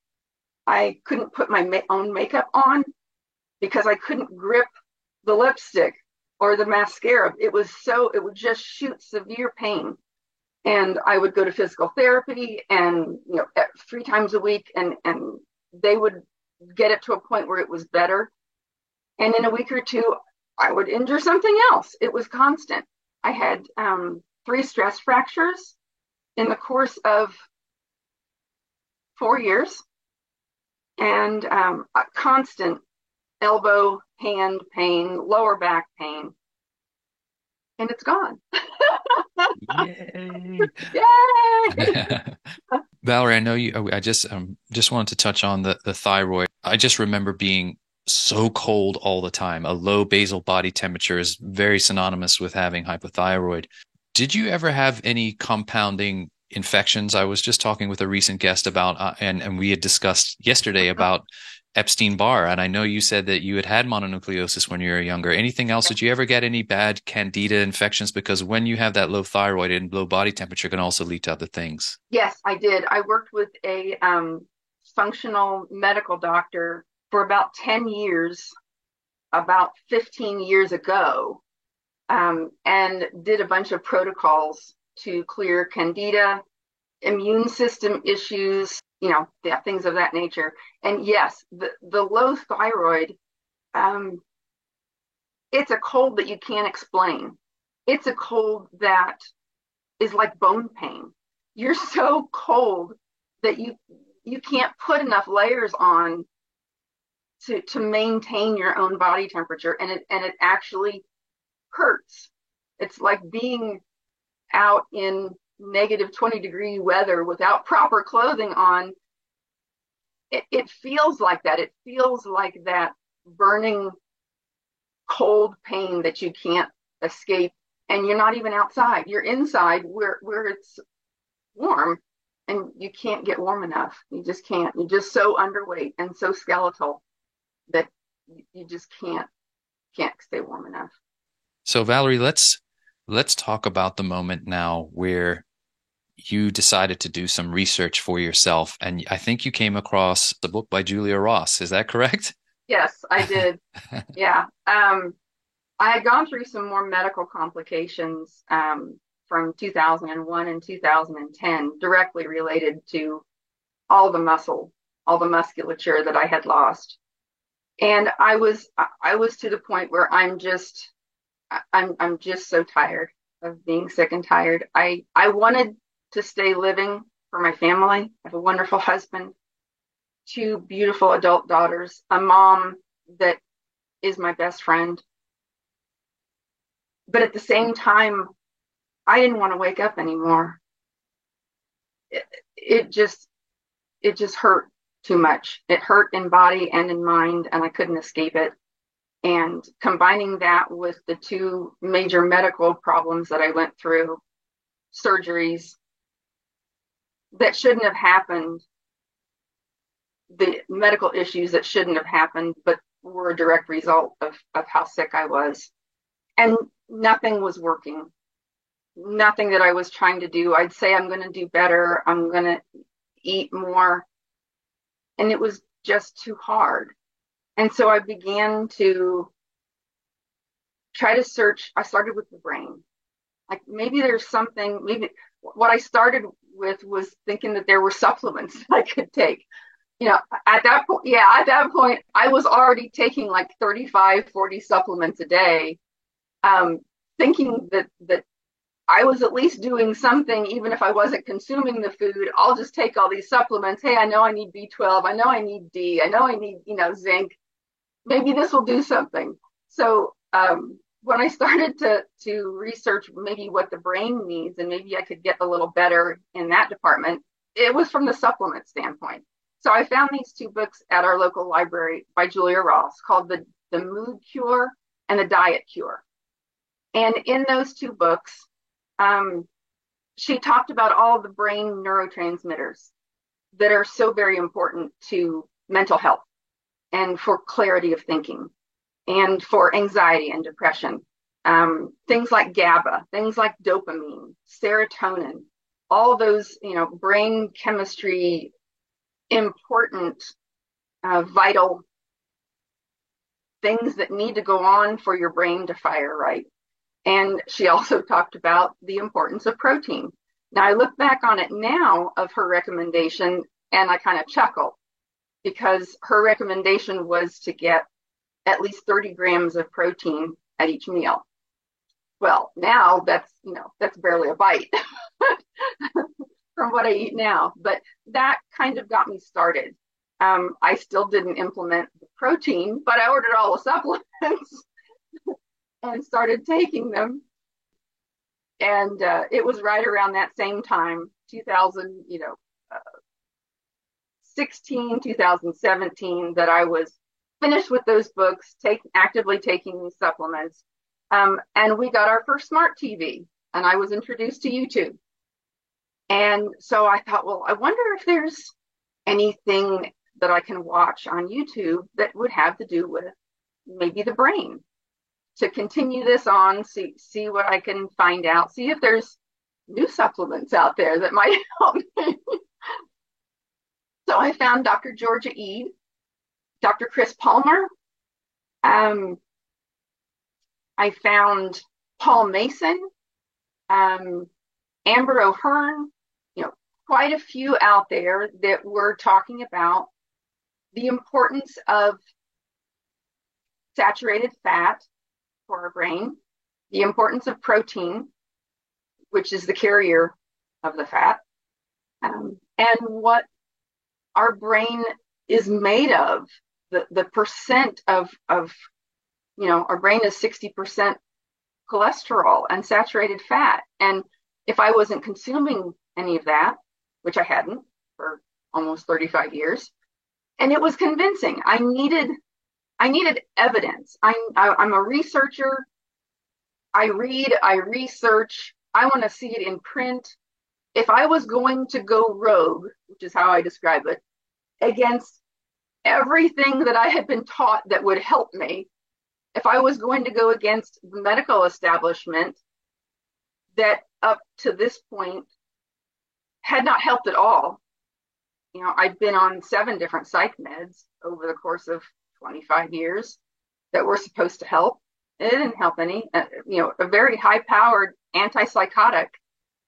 I couldn't put my ma- own makeup on because I couldn't grip the lipstick or the mascara. It was so, it would just shoot severe pain. And I would go to physical therapy and, you know, three times a week and, and they would get it to a point where it was better. And in a week or two, I would injure something else. It was constant. I had um, three stress fractures in the course of four years and um, a constant elbow, hand pain, lower back pain. And it's gone. Yay! Yay! Valerie, I know you. I just um, just wanted to touch on the the thyroid. I just remember being so cold all the time. A low basal body temperature is very synonymous with having hypothyroid. Did you ever have any compounding infections? I was just talking with a recent guest about, uh, and and we had discussed yesterday uh-huh. about Epstein Barr, and I know you said that you had had mononucleosis when you were younger. Anything else? Did you ever get any bad candida infections? Because when you have that low thyroid and low body temperature, can also lead to other things. Yes, I did. I worked with a um, functional medical doctor for about ten years, about fifteen years ago, um, and did a bunch of protocols to clear candida, immune system issues, you know, yeah, things of that nature. And yes, the, the low thyroid, um, it's a cold that you can't explain. It's a cold that is like bone pain. You're so cold that you you can't put enough layers on to to maintain your own body temperature and it and it actually hurts. It's like being out in negative 20 degree weather without proper clothing on. It, it feels like that. It feels like that burning cold pain that you can't escape and you're not even outside. You're inside where where it's warm and you can't get warm enough. You just can't. You're just so underweight and so skeletal that you just can't can't stay warm enough. So Valerie, let's let's talk about the moment now where you decided to do some research for yourself and I think you came across the book by Julia Ross. Is that correct? Yes, I did. yeah. Um, I had gone through some more medical complications um, from 2001 and 2010 directly related to all the muscle, all the musculature that I had lost. And I was I was to the point where I'm just I'm I'm just so tired of being sick and tired. I I wanted to stay living for my family. I have a wonderful husband, two beautiful adult daughters, a mom that is my best friend. But at the same time, I didn't want to wake up anymore. It, it just it just hurt too much. It hurt in body and in mind, and I couldn't escape it. And combining that with the two major medical problems that I went through, surgeries that shouldn't have happened, the medical issues that shouldn't have happened, but were a direct result of, of how sick I was. And nothing was working. Nothing that I was trying to do. I'd say I'm going to do better. I'm going to eat more. And it was just too hard. And so I began to try to search. I started with the brain. Like maybe there's something, maybe what I started with was thinking that there were supplements I could take. You know, at that point, yeah, at that point, I was already taking like 35, 40 supplements a day, um, thinking that, that I was at least doing something, even if I wasn't consuming the food. I'll just take all these supplements. Hey, I know I need B12. I know I need D. I know I need, you know, zinc. Maybe this will do something. So, um, when I started to to research maybe what the brain needs and maybe I could get a little better in that department, it was from the supplement standpoint. So I found these two books at our local library by Julia Ross called the the Mood Cure and the Diet Cure. And in those two books, um, she talked about all the brain neurotransmitters that are so very important to mental health and for clarity of thinking and for anxiety and depression. Um, things like GABA, things like dopamine, serotonin, all those, you know, brain chemistry important, uh, vital things that need to go on for your brain to fire right. And she also talked about the importance of protein. Now I look back on it now of her recommendation and I kind of chuckle because her recommendation was to get at least 30 grams of protein at each meal. Well, now that's, you know, that's barely a bite from what I eat now, but that kind of got me started. Um, I still didn't implement the protein, but I ordered all the supplements and started taking them. And uh, it was right around that same time, 2000, you know, 16, 2017, that I was finished with those books, take actively taking these supplements. Um, and we got our first smart TV, and I was introduced to YouTube. And so I thought, well, I wonder if there's anything that I can watch on YouTube that would have to do with maybe the brain. To continue this on, see see what I can find out, see if there's new supplements out there that might help me. So I found Dr. Georgia Ede Dr. Chris Palmer. Um, I found Paul Mason, um, Amber O'Hearn, you know, quite a few out there that were talking about the importance of saturated fat for our brain, the importance of protein, which is the carrier of the fat, um, and what our brain is made of the, the percent of, of, you know, our brain is 60% cholesterol and saturated fat. And if I wasn't consuming any of that, which I hadn't for almost 35 years, and it was convincing. I needed, I needed evidence. I'm, I, I'm a researcher. I read, I research. I want to see it in print. If I was going to go rogue, which is how I describe it, against everything that I had been taught that would help me, if I was going to go against the medical establishment that up to this point had not helped at all. You know, I'd been on seven different psych meds over the course of 25 years that were supposed to help. It didn't help any. Uh, you know, a very high powered antipsychotic,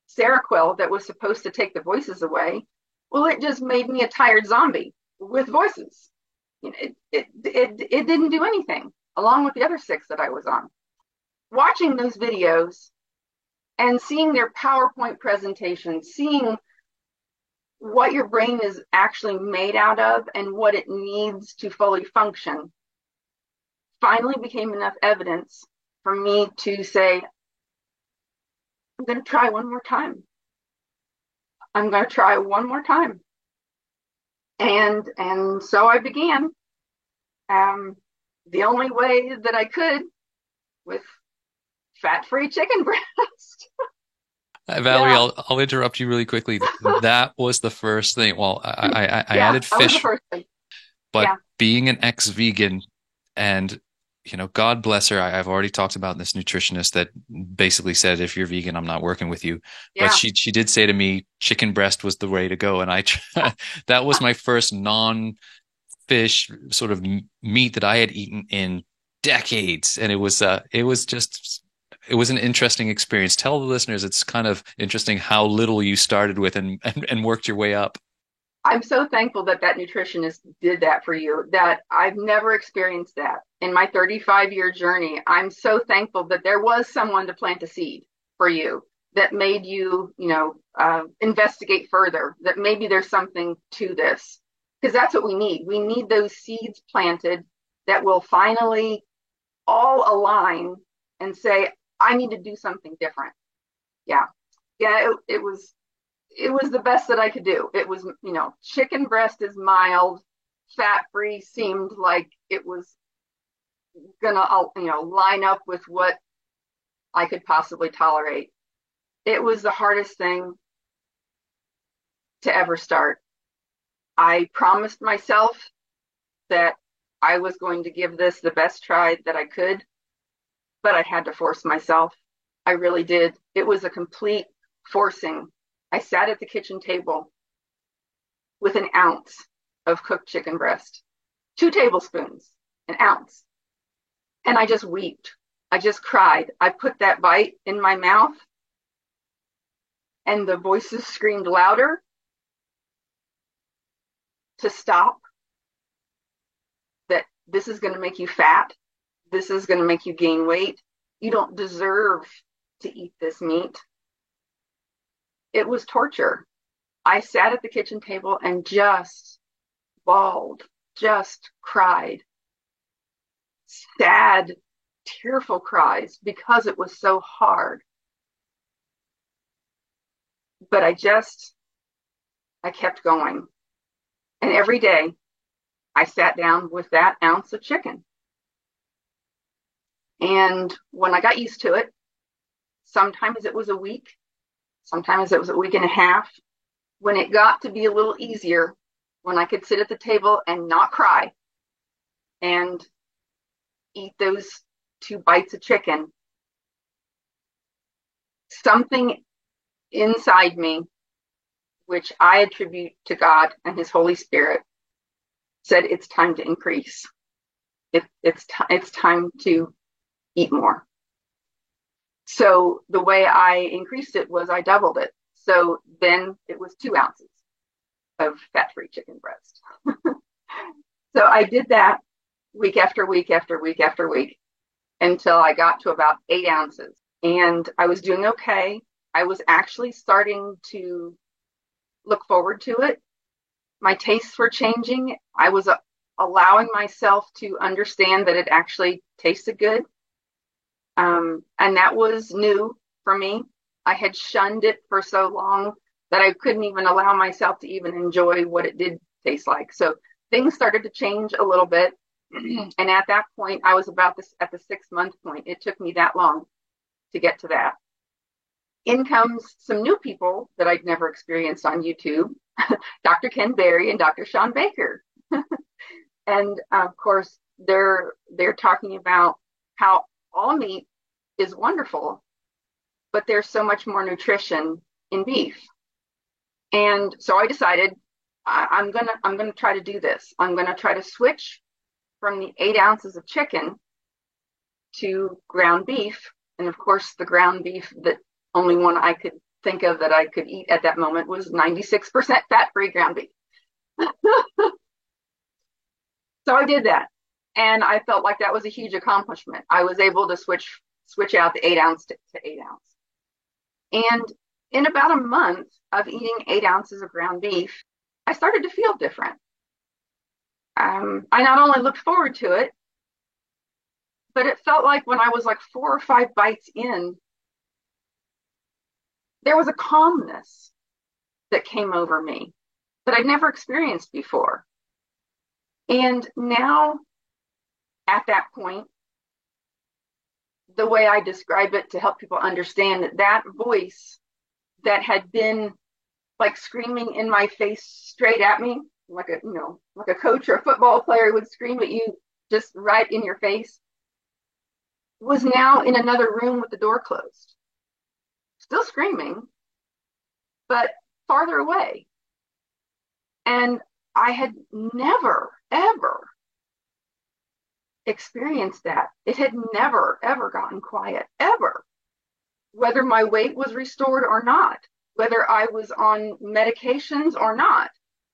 Seroquel, that was supposed to take the voices away. Well, it just made me a tired zombie with voices. You know, it, it, it, it didn't do anything along with the other six that I was on. Watching those videos and seeing their PowerPoint presentations, seeing what your brain is actually made out of and what it needs to fully function finally became enough evidence for me to say, I'm going to try one more time. I'm going to try one more time and and so I began. Um, the only way that I could with fat-free chicken breast. Uh, Valerie, yeah. I'll, I'll interrupt you really quickly. that was the first thing. Well, I, I, I yeah, added fish, but yeah. being an ex-vegan and you know, God bless her. I, have already talked about this nutritionist that basically said, if you're vegan, I'm not working with you. Yeah. But she, she did say to me, chicken breast was the way to go. And I, that was my first non fish sort of meat that I had eaten in decades. And it was, uh, it was just, it was an interesting experience. Tell the listeners it's kind of interesting how little you started with and, and, and worked your way up. I'm so thankful that that nutritionist did that for you, that I've never experienced that in my 35 year journey. I'm so thankful that there was someone to plant a seed for you that made you, you know, uh, investigate further, that maybe there's something to this. Because that's what we need. We need those seeds planted that will finally all align and say, I need to do something different. Yeah. Yeah, it, it was it was the best that I could do. It was, you know, chicken breast is mild, fat free seemed like it was gonna, uh, you know, line up with what I could possibly tolerate. It was the hardest thing to ever start. I promised myself that I was going to give this the best try that I could, but I had to force myself. I really did. It was a complete forcing I sat at the kitchen table with an ounce of cooked chicken breast, two tablespoons, an ounce. And I just wept. I just cried. I put that bite in my mouth and the voices screamed louder to stop that this is going to make you fat. This is going to make you gain weight. You don't deserve to eat this meat it was torture. I sat at the kitchen table and just bawled, just cried. Sad, tearful cries because it was so hard. But I just, I kept going. And every day I sat down with that ounce of chicken. And when I got used to it, sometimes it was a week, Sometimes it was a week and a half. When it got to be a little easier, when I could sit at the table and not cry and eat those two bites of chicken, something inside me, which I attribute to God and His Holy Spirit, said it's time to increase. It, it's, t- it's time to eat more. So the way I increased it was I doubled it. So then it was two ounces of fat free chicken breast. so I did that week after week after week after week until I got to about eight ounces. And I was doing okay. I was actually starting to look forward to it. My tastes were changing. I was uh, allowing myself to understand that it actually tasted good. Um, and that was new for me. I had shunned it for so long that I couldn't even allow myself to even enjoy what it did taste like. So things started to change a little bit. and at that point, I was about this at the six month point. It took me that long to get to that. In comes some new people that I'd never experienced on YouTube Dr. Ken Berry and Dr. Shawn Baker. and of course, they're they're talking about how all meat is wonderful, but there's so much more nutrition in beef. And so I decided I, am gonna I'm gonna try to do this. I'm gonna try to switch from the eight ounces of chicken to ground beef. And of course, the ground beef that only one I could think of that I could eat at that moment was 96% fat free ground beef. so I did that and I felt like that was a huge accomplishment. I was able to switch switch out the eight ounce to, to eight ounce. And in about a month of eating eight ounces of ground beef, I started to feel different. Um, I not only looked forward to it, but it felt like when I was like four or five bites in, there was a calmness that came over me that I'd never experienced before. And now at that point, the way I describe it to help people understand that that voice that had been like screaming in my face straight at me, like a you know, like a coach or a football player would scream at you just right in your face, was now in another room with the door closed. Still screaming, but farther away. And I had never, ever experienced that. It had never, ever gotten quiet, ever. whether my weight was restored or not, whether I was on medications or not,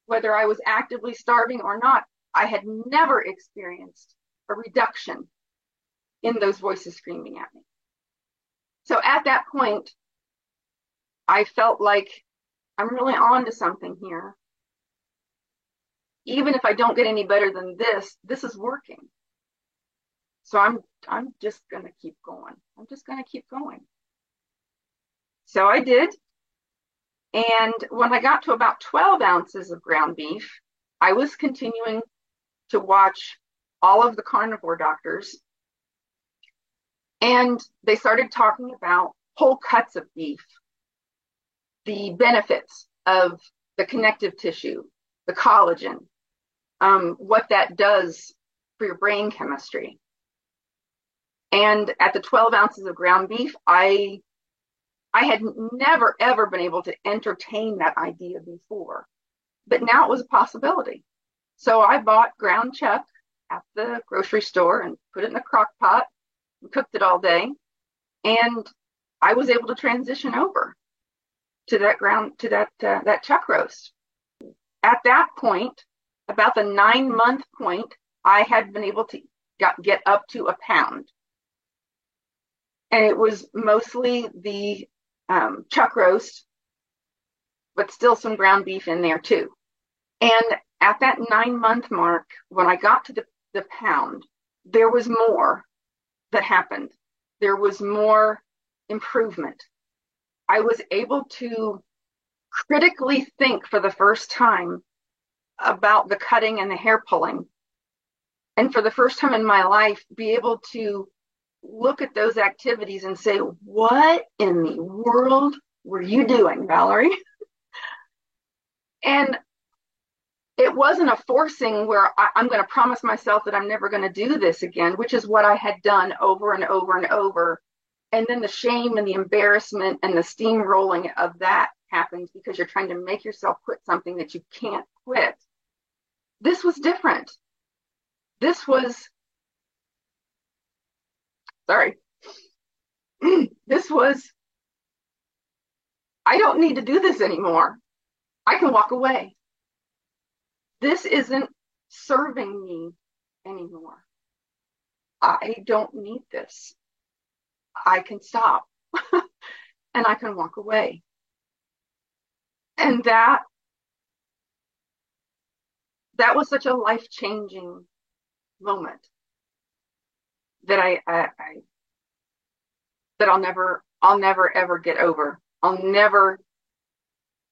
whether I was actively starving or not. I had never experienced a reduction in those voices screaming at me. So at that point, I felt like I'm really on to something here. Even if I don't get any better than this, this is working. So I'm I'm just gonna keep going. I'm just gonna keep going. So I did. And when I got to about 12 ounces of ground beef, I was continuing to watch all of the carnivore doctors. And they started talking about whole cuts of beef, the benefits of the connective tissue, the collagen, um, what that does for your brain chemistry. And at the 12 ounces of ground beef, I I had never ever been able to entertain that idea before, but now it was a possibility. So I bought ground chuck at the grocery store and put it in a crock pot and cooked it all day. And I was able to transition over to that ground, to that, uh, that chuck roast. At that point, about the nine month point, I had been able to got, get up to a pound. And it was mostly the um, chuck roast, but still some ground beef in there too. And at that nine month mark, when I got to the, the pound, there was more that happened. There was more improvement. I was able to critically think for the first time about the cutting and the hair pulling. And for the first time in my life, be able to look at those activities and say, what in the world were you doing, Valerie? and it wasn't a forcing where I, am going to promise myself that I'm never going to do this again, which is what I had done over and over and over. And then the shame and the embarrassment and the steamrolling of that happens because you're trying to make yourself quit something that you can't quit. This was different. This was sorry. this was, I don't need to do this anymore. I can walk away. This isn't serving me anymore. I don't need this. I can stop and I can walk away. And that that was such a life changing moment that I, I, I that I'll never I'll never ever get over. I'll never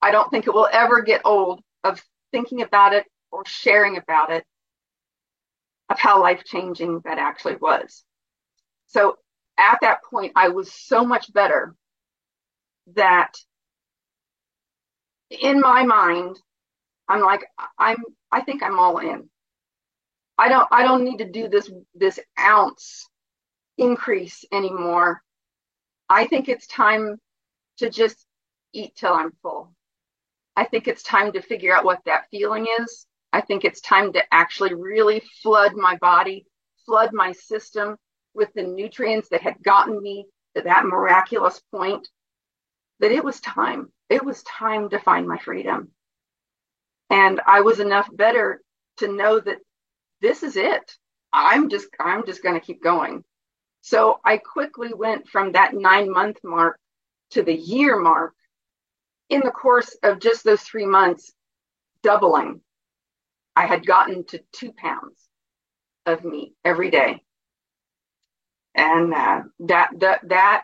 I don't think it will ever get old of thinking about it or sharing about it of how life changing that actually was. So at that point I was so much better that in my mind I'm like I'm I think I'm all in. I don't I don't need to do this this ounce increase anymore. I think it's time to just eat till I'm full. I think it's time to figure out what that feeling is. I think it's time to actually really flood my body, flood my system with the nutrients that had gotten me to that miraculous point that it was time. It was time to find my freedom. And I was enough better to know that this is it. I'm just I'm just going to keep going. So I quickly went from that 9 month mark to the year mark in the course of just those 3 months doubling. I had gotten to 2 pounds of meat every day. And uh, that that that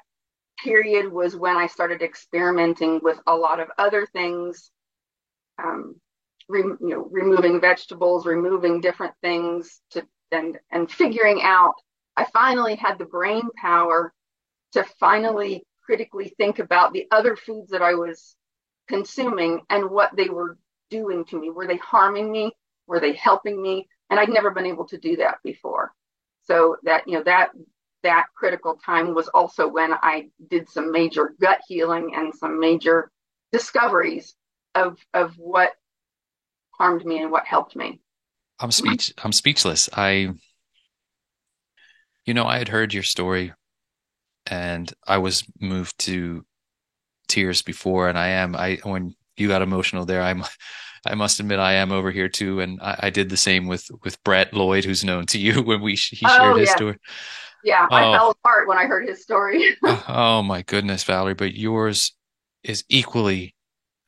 period was when I started experimenting with a lot of other things. Um, re, you know, removing vegetables, removing different things to and and figuring out. I finally had the brain power to finally critically think about the other foods that I was consuming and what they were doing to me. Were they harming me? Were they helping me? And I'd never been able to do that before. So that, you know, that that critical time was also when I did some major gut healing and some major discoveries of of what harmed me and what helped me. I'm speech I'm speechless. I you know, I had heard your story and I was moved to tears before, and I am. I when you got emotional there, I'm. I must admit, I am over here too, and I, I did the same with with Brett Lloyd, who's known to you when we he oh, shared oh, his yeah. story. Yeah, oh. I fell apart when I heard his story. Oh, oh my goodness, Valerie! But yours is equally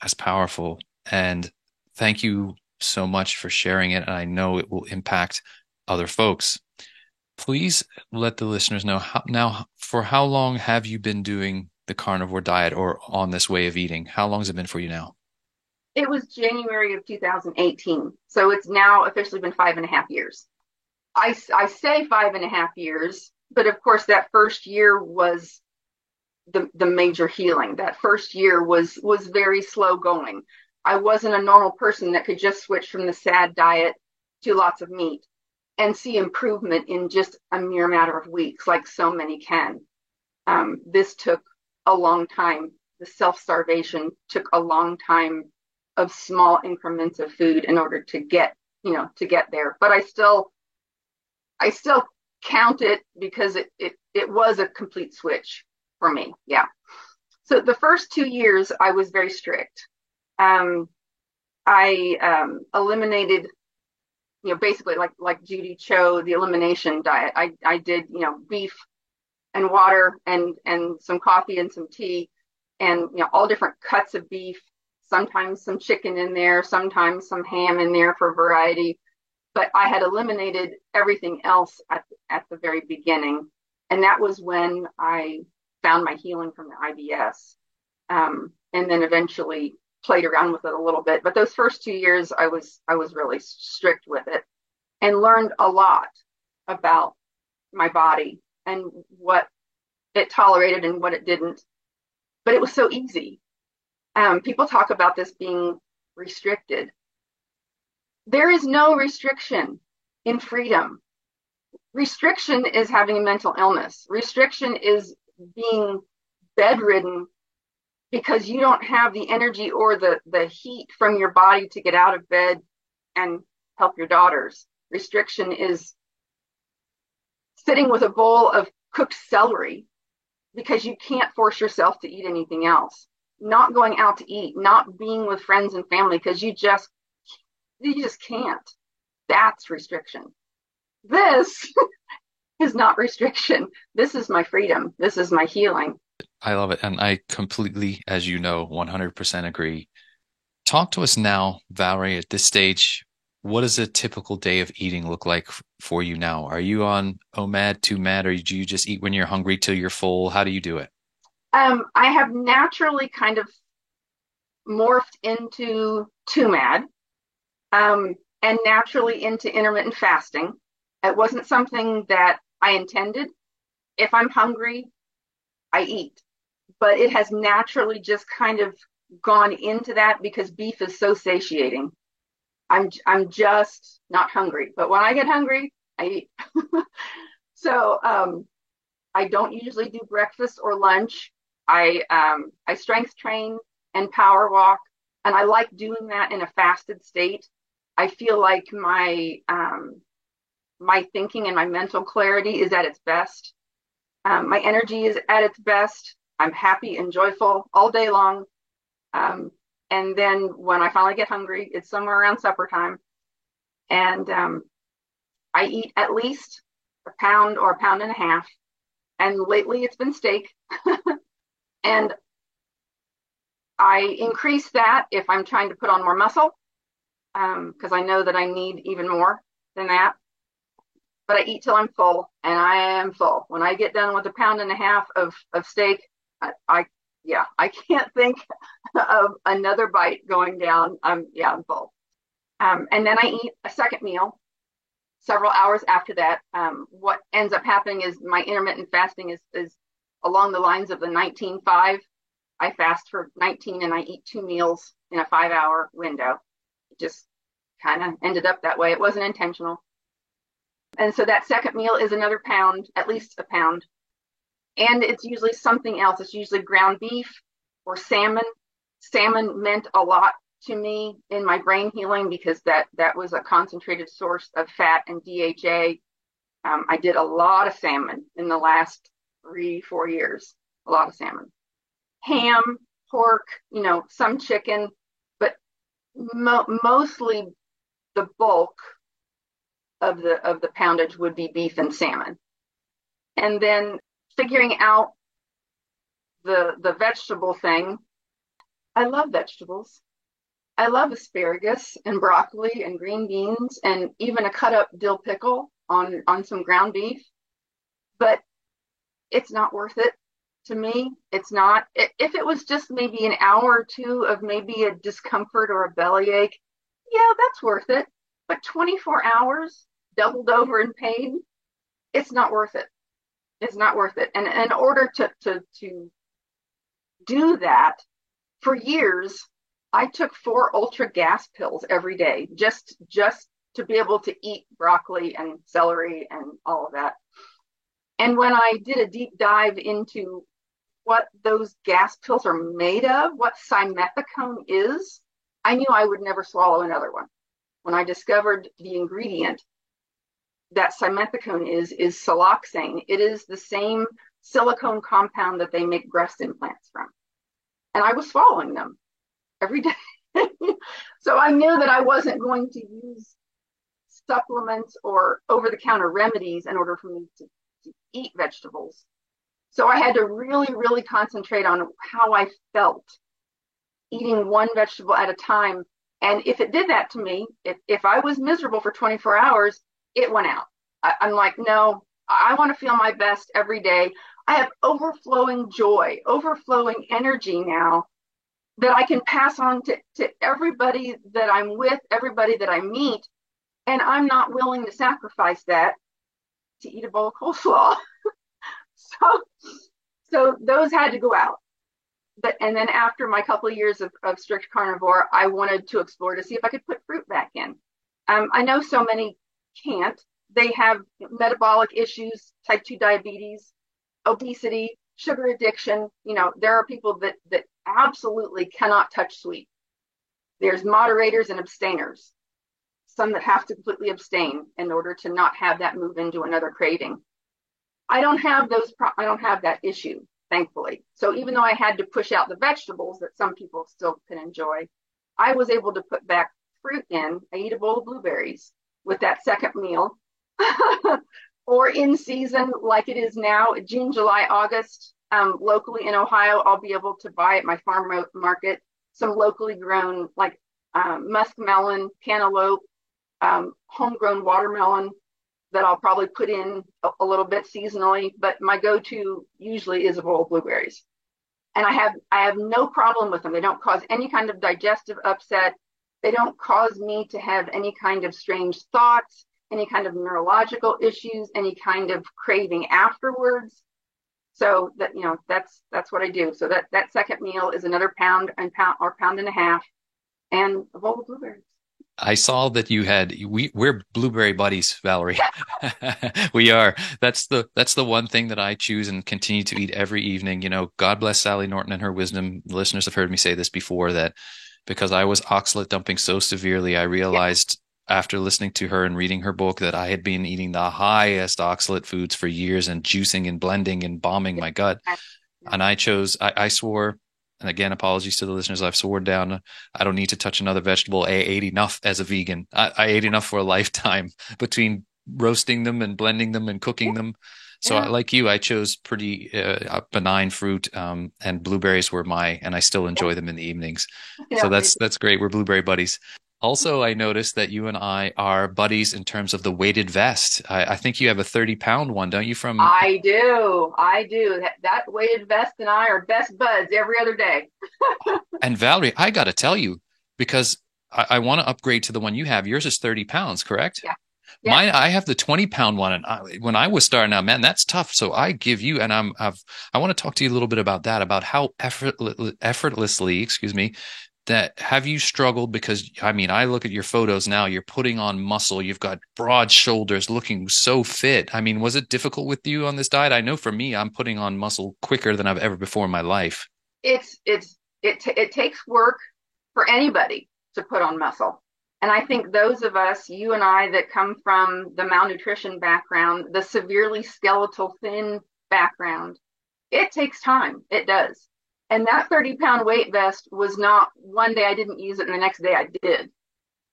as powerful, and thank you so much for sharing it. And I know it will impact other folks. Please let the listeners know how, now for how long have you been doing the carnivore diet or on this way of eating? How long has it been for you now? It was January of 2018. So it's now officially been five and a half years. I, I say five and a half years, but of course, that first year was the, the major healing. That first year was, was very slow going. I wasn't a normal person that could just switch from the sad diet to lots of meat and see improvement in just a mere matter of weeks, like so many can. Um, this took a long time. The self starvation took a long time of small increments of food in order to get, you know, to get there. But I still, I still count it because it, it, it was a complete switch for me. Yeah. So the first two years I was very strict. Um, I um, eliminated, you know, basically like like Judy Cho, the elimination diet. I I did, you know, beef and water and and some coffee and some tea, and you know all different cuts of beef. Sometimes some chicken in there, sometimes some ham in there for variety. But I had eliminated everything else at at the very beginning, and that was when I found my healing from the IBS, um, and then eventually played around with it a little bit. But those first two years, I was I was really strict with it, and learned a lot about my body and what it tolerated and what it didn't. But it was so easy. Um, people talk about this being restricted. There is no restriction in freedom. Restriction is having a mental illness. Restriction is being bedridden because you don't have the energy or the, the heat from your body to get out of bed and help your daughters. Restriction is sitting with a bowl of cooked celery because you can't force yourself to eat anything else. Not going out to eat, not being with friends and family because you just you just can't. That's restriction. This is not restriction. This is my freedom. This is my healing. I love it. And I completely, as you know, 100% agree. Talk to us now, Valerie, at this stage. What does a typical day of eating look like for you now? Are you on OMAD, 2MAD, or do you just eat when you're hungry till you're full? How do you do it? Um, I have naturally kind of morphed into 2MAD um, and naturally into intermittent fasting. It wasn't something that I intended. If I'm hungry, I eat but it has naturally just kind of gone into that because beef is so satiating. I'm I'm just not hungry, but when I get hungry, I eat. so um, I don't usually do breakfast or lunch. I um, I strength train and power walk, and I like doing that in a fasted state. I feel like my um, my thinking and my mental clarity is at its best. Um, my energy is at its best. I'm happy and joyful all day long. Um, and then when I finally get hungry, it's somewhere around supper time. And um, I eat at least a pound or a pound and a half. And lately it's been steak. and I increase that if I'm trying to put on more muscle, because um, I know that I need even more than that. But I eat till I'm full, and I am full. When I get done with a pound and a half of, of steak, I, I yeah, I can't think of another bite going down. I'm yeah, I'm full. Um, and then I eat a second meal several hours after that. Um, what ends up happening is my intermittent fasting is is along the lines of the 19-5. I fast for 19 and I eat two meals in a five hour window. It just kind of ended up that way. It wasn't intentional. And so that second meal is another pound, at least a pound and it's usually something else. It's usually ground beef or salmon. Salmon meant a lot to me in my brain healing because that that was a concentrated source of fat and DHA. Um, I did a lot of salmon in the last three, four years. A lot of salmon. Ham, pork, you know, some chicken, but mo- mostly the bulk of the of the poundage would be beef and salmon. And then figuring out the the vegetable thing. I love vegetables. I love asparagus and broccoli and green beans and even a cut up dill pickle on on some ground beef. But it's not worth it to me. It's not. If it was just maybe an hour or two of maybe a discomfort or a bellyache, yeah, that's worth it. But 24 hours doubled over in pain, it's not worth it. It's not worth it. And in order to to to do that for years, I took four ultra gas pills every day just just to be able to eat broccoli and celery and all of that. And when I did a deep dive into what those gas pills are made of, what simethicone is, I knew I would never swallow another one. When I discovered the ingredient that simethicone is, is siloxane. It is the same silicone compound that they make breast implants from. And I was swallowing them every day. so I knew that I wasn't going to use supplements or over the counter remedies in order for me to, to eat vegetables. So I had to really, really concentrate on how I felt eating one vegetable at a time. And if it did that to me, if, if I was miserable for 24 hours, it went out. I, I'm like, no, I want to feel my best every day. I have overflowing joy, overflowing energy now that I can pass on to, to everybody that I'm with, everybody that I meet. And I'm not willing to sacrifice that to eat a bowl of coleslaw. so, so those had to go out. But, and then after my couple of years of, of strict carnivore, I wanted to explore to see if I could put fruit back in. Um, I know so many can't. They have metabolic issues, type 2 diabetes, obesity, sugar addiction. You know, there are people that, that absolutely cannot touch sweet. There's moderators and abstainers, some that have to completely abstain in order to not have that move into another craving. I don't have those, pro- I don't have that issue, thankfully. So even though I had to push out the vegetables that some people still can enjoy, I was able to put back fruit in. I eat a bowl of blueberries with that second meal. or in season like it is now, June, July, August, um, locally in Ohio, I'll be able to buy at my farm market some locally grown like um, muskmelon, cantaloupe, um, homegrown watermelon that I'll probably put in a, a, little bit seasonally. But my go-to usually is a bowl of blueberries, and I have I have no problem with them. They don't cause any kind of digestive upset. They don't cause me to have any kind of strange thoughts, any kind of neurological issues, any kind of craving afterwards. So that you know, that's that's what I do. So that that second meal is another pound and pound or pound and a half, and a bowl of blueberries. I saw that you had we we're blueberry buddies, Valerie. we are. That's the that's the one thing that I choose and continue to eat every evening. You know, God bless Sally Norton and her wisdom. Listeners have heard me say this before that because I was oxalate dumping so severely, I realized after listening to her and reading her book that I had been eating the highest oxalate foods for years and juicing and blending and bombing my gut. And I chose, I, I swore, and again, apologies to the listeners. I've sworn down. I don't need to touch another vegetable. I ate enough as a vegan. I, I ate enough for a lifetime between roasting them and blending them and cooking them. So yeah. like you, I chose pretty uh, benign fruit, um, and blueberries were my, and I still enjoy them in the evenings. Yeah, so that's that's great. We're blueberry buddies. Also, I noticed that you and I are buddies in terms of the weighted vest. I, I think you have a 30 pound one, don't you? From I do. I do. That, that weighted vest and I are best buds every other day. and Valerie, I got to tell you, because I, I want to upgrade to the one you have. Yours is 30 pounds, correct? Yeah. Yeah. Mine, I have the 20 pound one. And I, when I was starting out, man, that's tough. So I give you, and I'm, I've, I want to talk to you a little bit about that, about how effort, effortlessly, excuse me, that have you struggled because i mean i look at your photos now you're putting on muscle you've got broad shoulders looking so fit i mean was it difficult with you on this diet i know for me i'm putting on muscle quicker than i've ever before in my life it's it's it, t- it takes work for anybody to put on muscle and i think those of us you and i that come from the malnutrition background the severely skeletal thin background, it takes time. It does. And that 30 pound weight vest was not one day I didn't use it and the next day I did.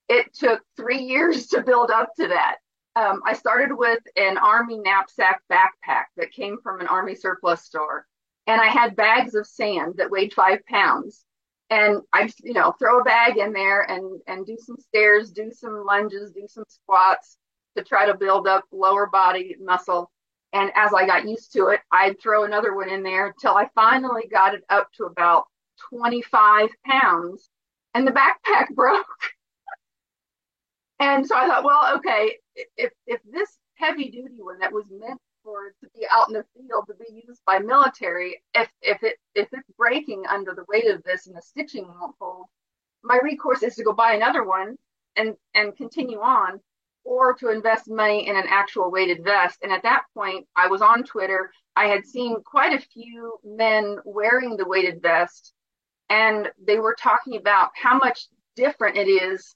It took three years to build up to that. Um, I started with an army knapsack backpack that came from an army surplus store. And I had bags of sand that weighed five pounds. And I, you know, throw a bag in there and, and do some stairs, do some lunges, do some squats to try to build up lower body muscle. And as I got used to it, I'd throw another one in there until I finally got it up to about 25 pounds and the backpack broke. and so I thought, well, okay, if, if this heavy duty one that was meant for to be out in the field to be used by military, if, if it, if it's breaking under the weight of this and the stitching won't hold, my recourse is to go buy another one and, and continue on or to invest money in an actual weighted vest. And at that point, I was on Twitter. I had seen quite a few men wearing the weighted vest, and they were talking about how much different it is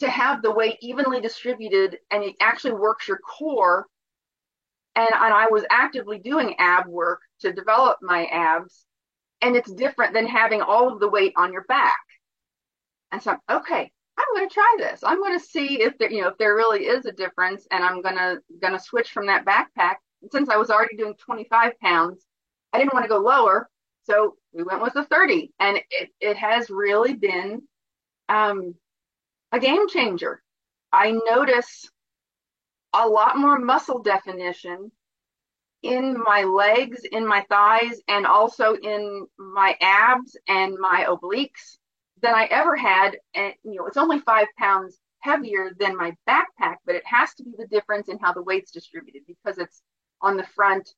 to have the weight evenly distributed and it actually works your core. And, and I was actively doing ab work to develop my abs, and it's different than having all of the weight on your back. And so, okay, I'm going to try this. I'm going to see if there, you know, if there really is a difference, and I'm going to going to switch from that backpack. And since I was already doing 25 pounds, I didn't want to go lower, so we went with the 30, and it it has really been um, a game changer. I notice a lot more muscle definition in my legs, in my thighs, and also in my abs and my obliques than I ever had. And, you know, it's only five pounds heavier than my backpack, but it has to be the difference in how the weight's distributed because it's on the front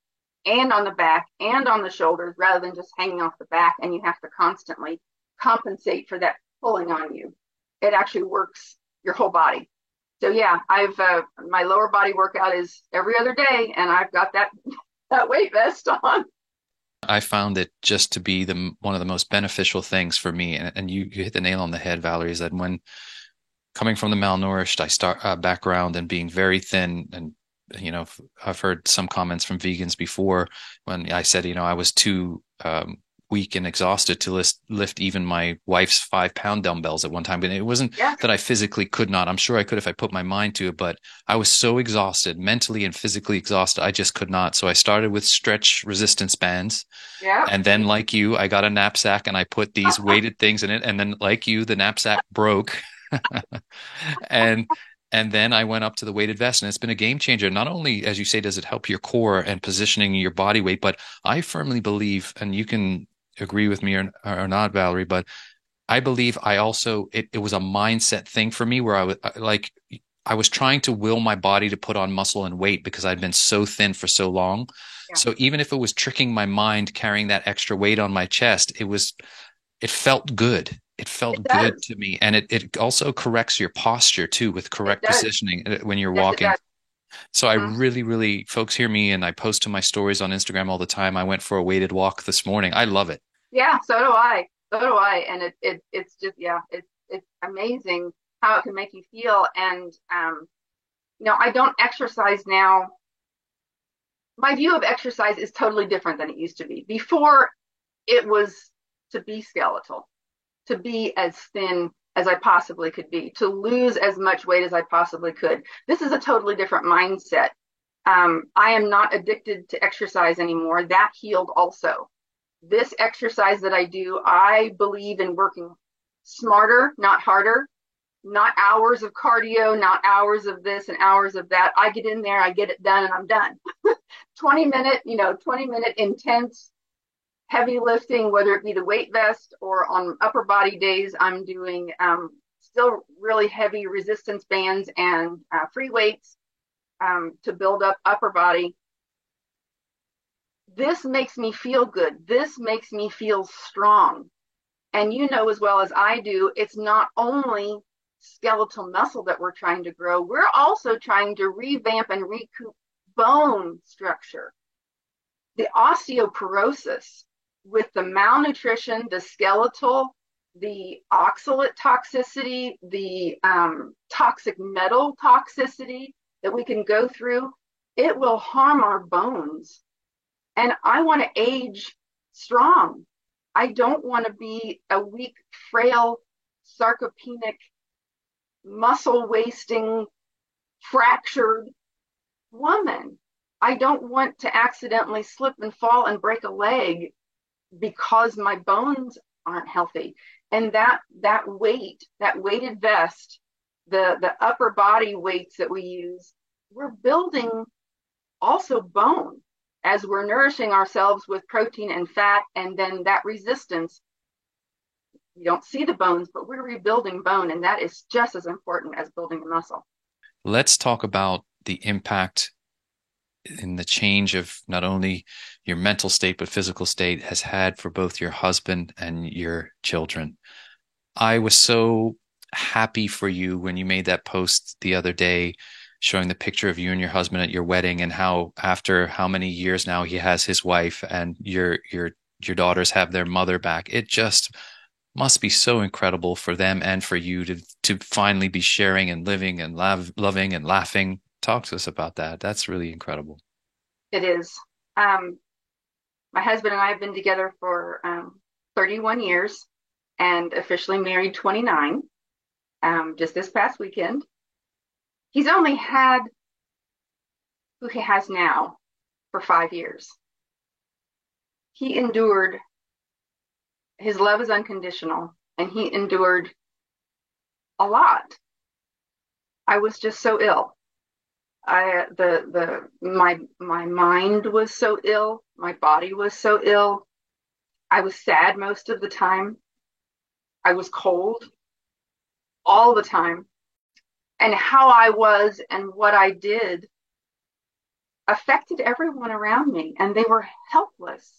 and on the back and on the shoulders rather than just hanging off the back and you have to constantly compensate for that pulling on you. It actually works your whole body. So yeah, I've uh, my lower body workout is every other day and I've got that that weight vest on. I found it just to be the one of the most beneficial things for me. And, and you, you hit the nail on the head, Valerie, is that when coming from the malnourished, I start uh, background and being very thin and you know, I've heard some comments from vegans before when I said, you know, I was too um, weak and exhausted to lift, lift even my wife's five pound dumbbells at one time. But it wasn't yeah. that I physically could not. I'm sure I could if I put my mind to it, but I was so exhausted, mentally and physically exhausted. I just could not. So I started with stretch resistance bands. Yeah. And then like you, I got a knapsack and I put these weighted things in it. And then like you, the knapsack broke. and and then I went up to the weighted vest, and it's been a game changer. Not only, as you say, does it help your core and positioning your body weight, but I firmly believe, and you can agree with me or, or not, Valerie, but I believe I also, it, it was a mindset thing for me where I was like, I was trying to will my body to put on muscle and weight because I'd been so thin for so long. Yeah. So even if it was tricking my mind carrying that extra weight on my chest, it was, it felt good. It felt it good to me. And it, it also corrects your posture too with correct positioning uh, when you're yes, walking. So I mm-hmm. really, really, folks hear me and I post to my stories on Instagram all the time. I went for a weighted walk this morning. I love it. Yeah, so do I. So do I. And it, it it's just yeah, it's it's amazing how it can make you feel. And um, you know, I don't exercise now. My view of exercise is totally different than it used to be. Before it was to be skeletal, to be as thin as I possibly could be, to lose as much weight as I possibly could. This is a totally different mindset. Um, I am not addicted to exercise anymore. That healed also. This exercise that I do, I believe in working smarter, not harder, not hours of cardio, not hours of this and hours of that. I get in there, I get it done, and I'm done. 20 minute, you know, 20 minute intense heavy lifting, whether it be the weight vest or on upper body days, I'm doing um, still really heavy resistance bands and uh, free weights um, to build up upper body. This makes me feel good. This makes me feel strong. And you know as well as I do, it's not only skeletal muscle that we're trying to grow, we're also trying to revamp and recoup bone structure. The osteoporosis with the malnutrition, the skeletal, the oxalate toxicity, the um, toxic metal toxicity that we can go through, it will harm our bones. And I want to age strong. I don't want to be a weak, frail, sarcopenic, muscle wasting, fractured woman. I don't want to accidentally slip and fall and break a leg because my bones aren't healthy. And that that weight, that weighted vest, the the upper body weights that we use, we're building also bone as we're nourishing ourselves with protein and fat and then that resistance you don't see the bones but we're rebuilding bone and that is just as important as building muscle let's talk about the impact in the change of not only your mental state but physical state has had for both your husband and your children. I was so happy for you when you made that post the other day showing the picture of you and your husband at your wedding and how after how many years now he has his wife and your your your daughters have their mother back. It just must be so incredible for them and for you to to finally be sharing and living and love, loving and laughing Talk to us about that. That's really incredible. It is. Um, my husband and I have been together for um, 31 years and officially married 29 um, just this past weekend. He's only had who he has now for five years. He endured, his love is unconditional, and he endured a lot. I was just so ill. I the the my my mind was so ill, my body was so ill. I was sad most of the time. I was cold all the time. And how I was and what I did affected everyone around me and they were helpless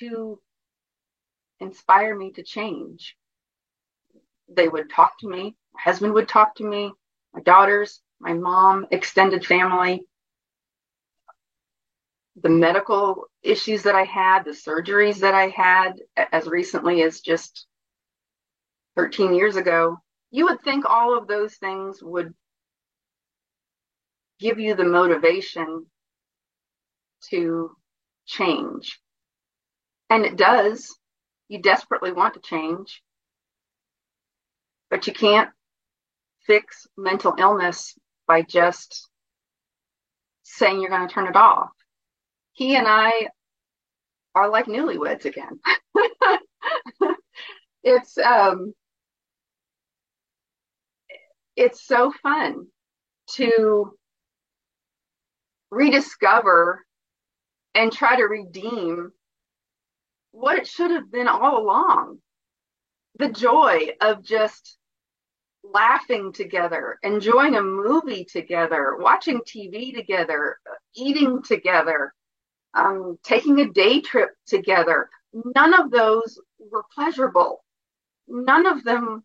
to inspire me to change. They would talk to me, my husband would talk to me, my daughters, my mom, extended family, the medical issues that I had, the surgeries that I had as recently as just 13 years ago, you would think all of those things would give you the motivation to change. And it does. You desperately want to change, but you can't fix mental illness by just saying you're going to turn it off. He and I are like newlyweds again. it's um it's so fun to rediscover and try to redeem what it should have been all along. The joy of just laughing together, enjoying a movie together, watching TV together, eating together, um, taking a day trip together. None of those were pleasurable. None of them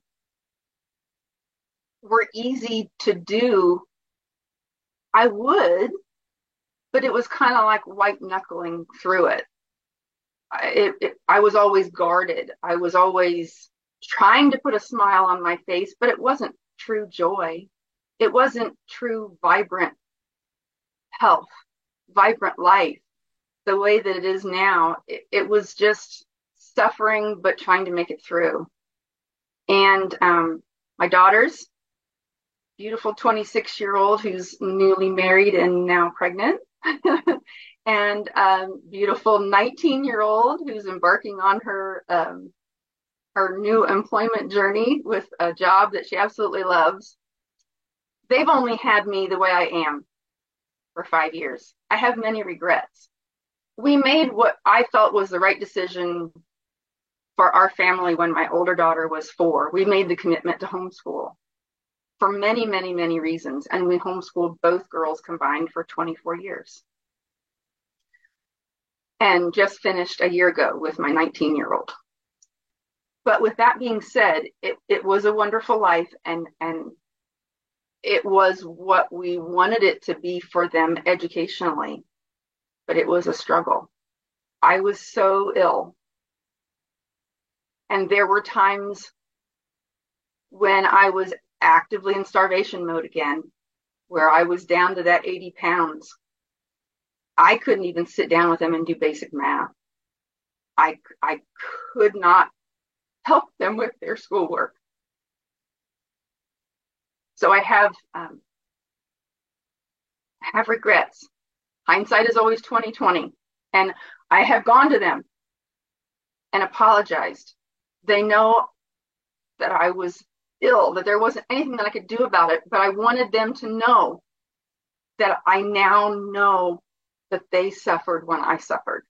were easy to do. I would, but it was kind of like white knuckling through it. It, it. I was always guarded. I was always trying to put a smile on my face, but it wasn't true joy. It wasn't true, vibrant health, vibrant life the way that it is now. It, it was just suffering, but trying to make it through. And um, my daughters, beautiful 26 year old who's newly married and now pregnant. and um, beautiful 19 year old who's embarking on her um, her new employment journey with a job that she absolutely loves. They've only had me the way I am for five years. I have many regrets. We made what I felt was the right decision for our family when my older daughter was four. We made the commitment to homeschool for many, many, many reasons. And we homeschooled both girls combined for 24 years. And just finished a year ago with my 19 year old but with that being said, it, it was a wonderful life and, and it was what we wanted it to be for them educationally, but it was a struggle. I was so ill. And there were times when I was actively in starvation mode again, where I was down to that 80 pounds. I couldn't even sit down with them and do basic math. I, I could not help them with their schoolwork. So I have um, have regrets. Hindsight is always 2020. And I have gone to them and apologized. They know that I was ill, that there wasn't anything that I could do about it, but I wanted them to know that I now know that they suffered when I suffered.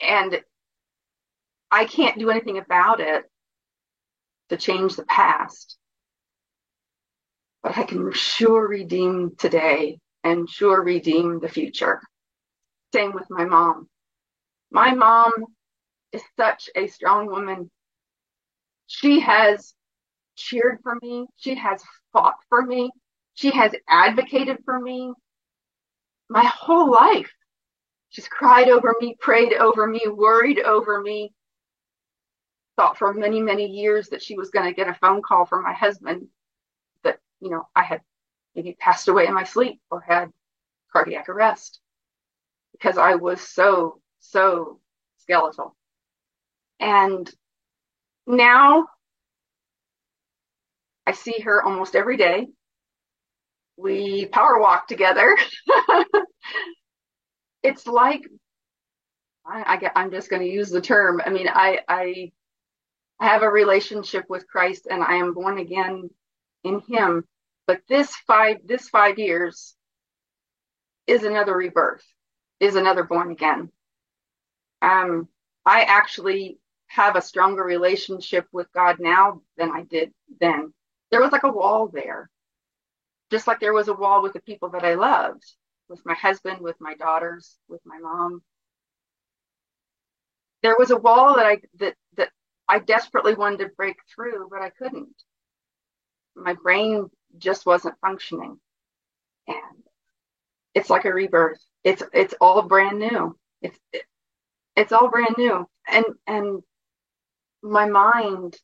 And I can't do anything about it to change the past, but I can sure redeem today and sure redeem the future. Same with my mom. My mom is such a strong woman. She has cheered for me. She has fought for me. She has advocated for me my whole life. She's cried over me, prayed over me, worried over me. Thought for many, many years that she was going to get a phone call from my husband that, you know, I had maybe passed away in my sleep or had cardiac arrest because I was so, so skeletal. And now I see her almost every day. We power walk together. it's like I, I get, I'm just going to use the term. I mean, I, I have a relationship with Christ and I am born again in him. But this five, this five years is another rebirth, is another born again. Um, I actually have a stronger relationship with God now than I did then. There was like a wall there, just like there was a wall with the people that I loved, with my husband, with my daughters, with my mom. There was a wall that I that that I desperately wanted to break through, but I couldn't. My brain just wasn't functioning, and it's like a rebirth. It's it's all brand new. It's it, it's all brand new, and and my mind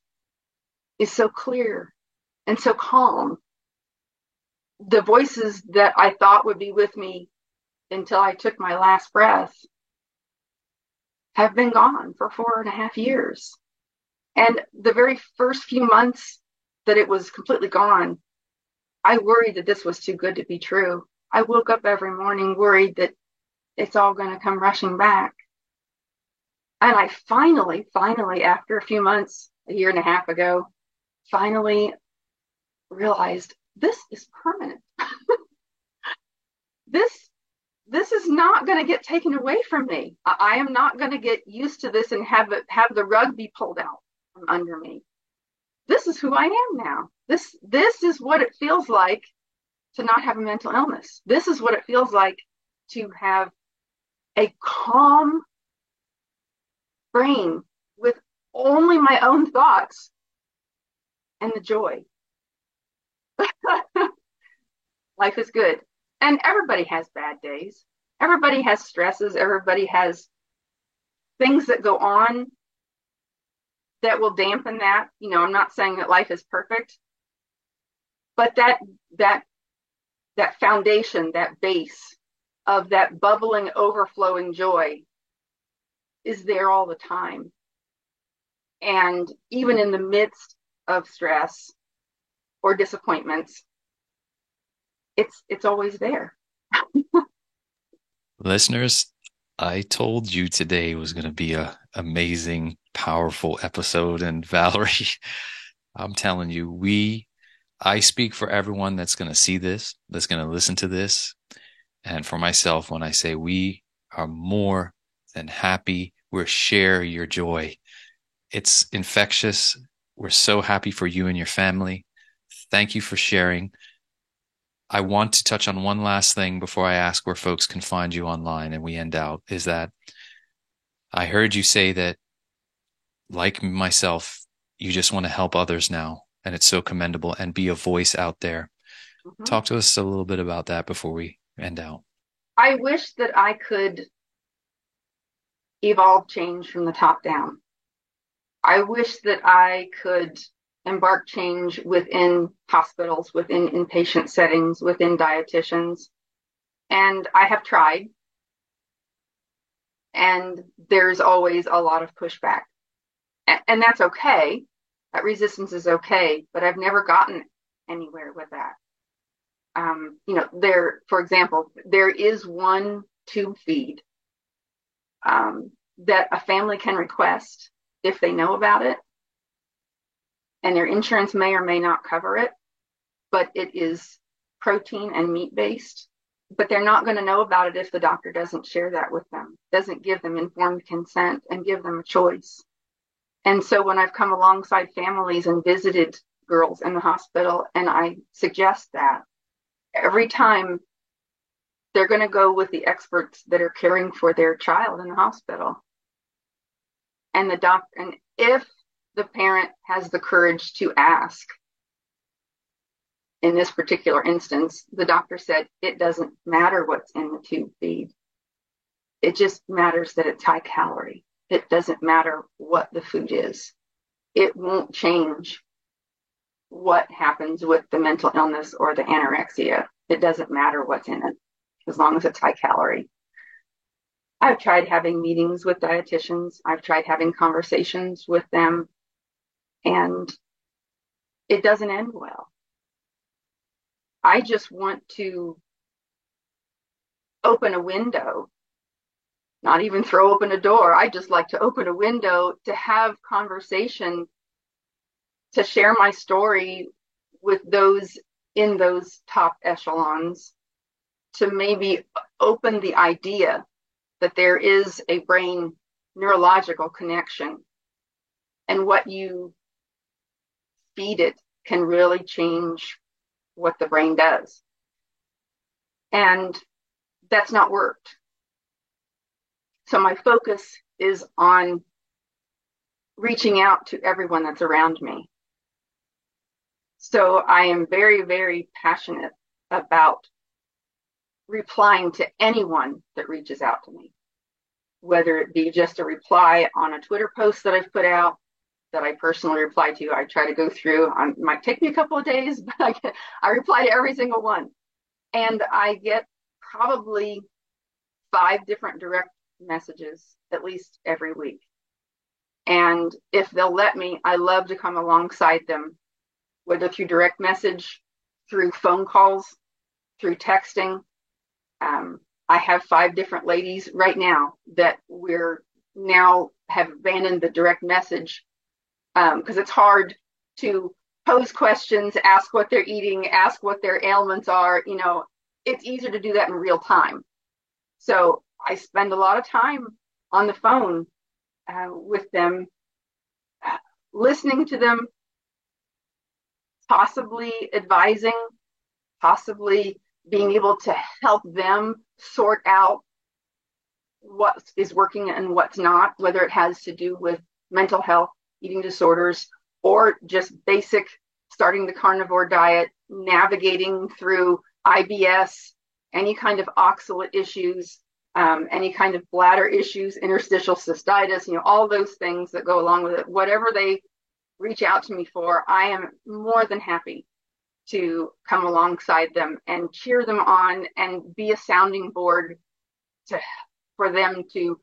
is so clear and so calm. The voices that I thought would be with me until I took my last breath have been gone for four and a half years. And the very first few months that it was completely gone, I worried that this was too good to be true. I woke up every morning worried that it's all going to come rushing back. And I finally, finally, after a few months, a year and a half ago, finally realized this is permanent. this this is not going to get taken away from me. I, I am not going to get used to this and have it have the rug be pulled out from under me. This is who I am now. This this is what it feels like to not have a mental illness. This is what it feels like to have a calm brain with only my own thoughts and the joy. Life is good. And everybody has bad days. Everybody has stresses. Everybody has things that go on that will dampen that. You know, I'm not saying that life is perfect, but that that that foundation, that base of that bubbling, overflowing joy is there all the time. And even in the midst of stress or disappointments, it's it's always there. Listeners, I told you today was going to be a amazing, powerful episode and Valerie, I'm telling you, we I speak for everyone that's going to see this, that's going to listen to this, and for myself when I say we are more than happy. We're share your joy. It's infectious. We're so happy for you and your family. Thank you for sharing. I want to touch on one last thing before I ask where folks can find you online and we end out is that I heard you say that like myself, you just want to help others now and it's so commendable and be a voice out there. Mm-hmm. Talk to us a little bit about that before we end out. I wish that I could evolve change from the top down. I wish that I could embark change within hospitals, within inpatient settings, within dietitians. And I have tried and there's always a lot of pushback. And, that's okay. That resistance is okay, but I've never gotten anywhere with that. Um, you know, there, for example, there is one tube feed um, that a family can request if they know about it, and their insurance may or may not cover it, but it is protein and meat based. But they're not going to know about it if the doctor doesn't share that with them, doesn't give them informed consent and give them a choice. And so when I've come alongside families and visited girls in the hospital and I suggest that, every time they're going to go with the experts that are caring for their child in the hospital. And the doc, and if the parent has the courage to ask, in this particular instance, the doctor said it doesn't matter what's in the tube feed. It just matters that it's high calorie. It doesn't matter what the food is. It won't change what happens with the mental illness or the anorexia. It doesn't matter what's in it as long as it's high calorie. I've tried having meetings with dietitians. I've tried having conversations with them and it doesn't end well. I just want to open a window, not even throw open a door. I just like to open a window to have conversation, to share my story with those in those top echelons, to maybe open the idea that there is a brain neurological connection and what you feed it can really change what the brain does. And that's not worked. So my focus is on reaching out to everyone that's around me. So I am very, very passionate about replying to anyone that reaches out to me, whether it be just a reply on a Twitter post that I've put out, that I personally reply to. I try to go through. Um, it might take me a couple of days, but I, get, I reply to every single one, and I get probably five different direct messages at least every week. And if they'll let me, I love to come alongside them, whether through direct message, through phone calls, through texting. Um, I have five different ladies right now that we're now have abandoned the direct message because um, it's hard to pose questions, ask what they're eating, ask what their ailments are. You know, it's easier to do that in real time. So I spend a lot of time on the phone uh, with them, listening to them, possibly advising, possibly being able to help them sort out what is working and what's not, whether it has to do with mental health eating disorders, or just basic starting the carnivore diet, navigating through IBS, any kind of oxalate issues, um, any kind of bladder issues, interstitial cystitis, you know, all those things that go along with it. Whatever they reach out to me for, I am more than happy to come alongside them and cheer them on and be a sounding board to for them to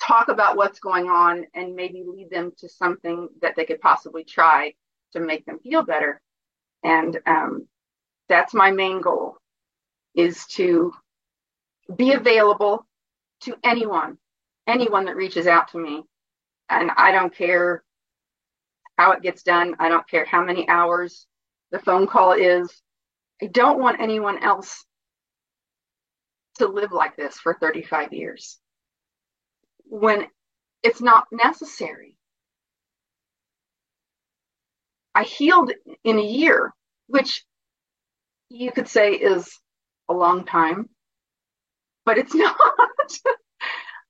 talk about what's going on and maybe lead them to something that they could possibly try to make them feel better. And um, that's my main goal is to be available to anyone, anyone that reaches out to me. And I don't care how it gets done. I don't care how many hours the phone call is. I don't want anyone else to live like this for 35 years when it's not necessary. I healed in a year, which you could say is a long time, but it's not.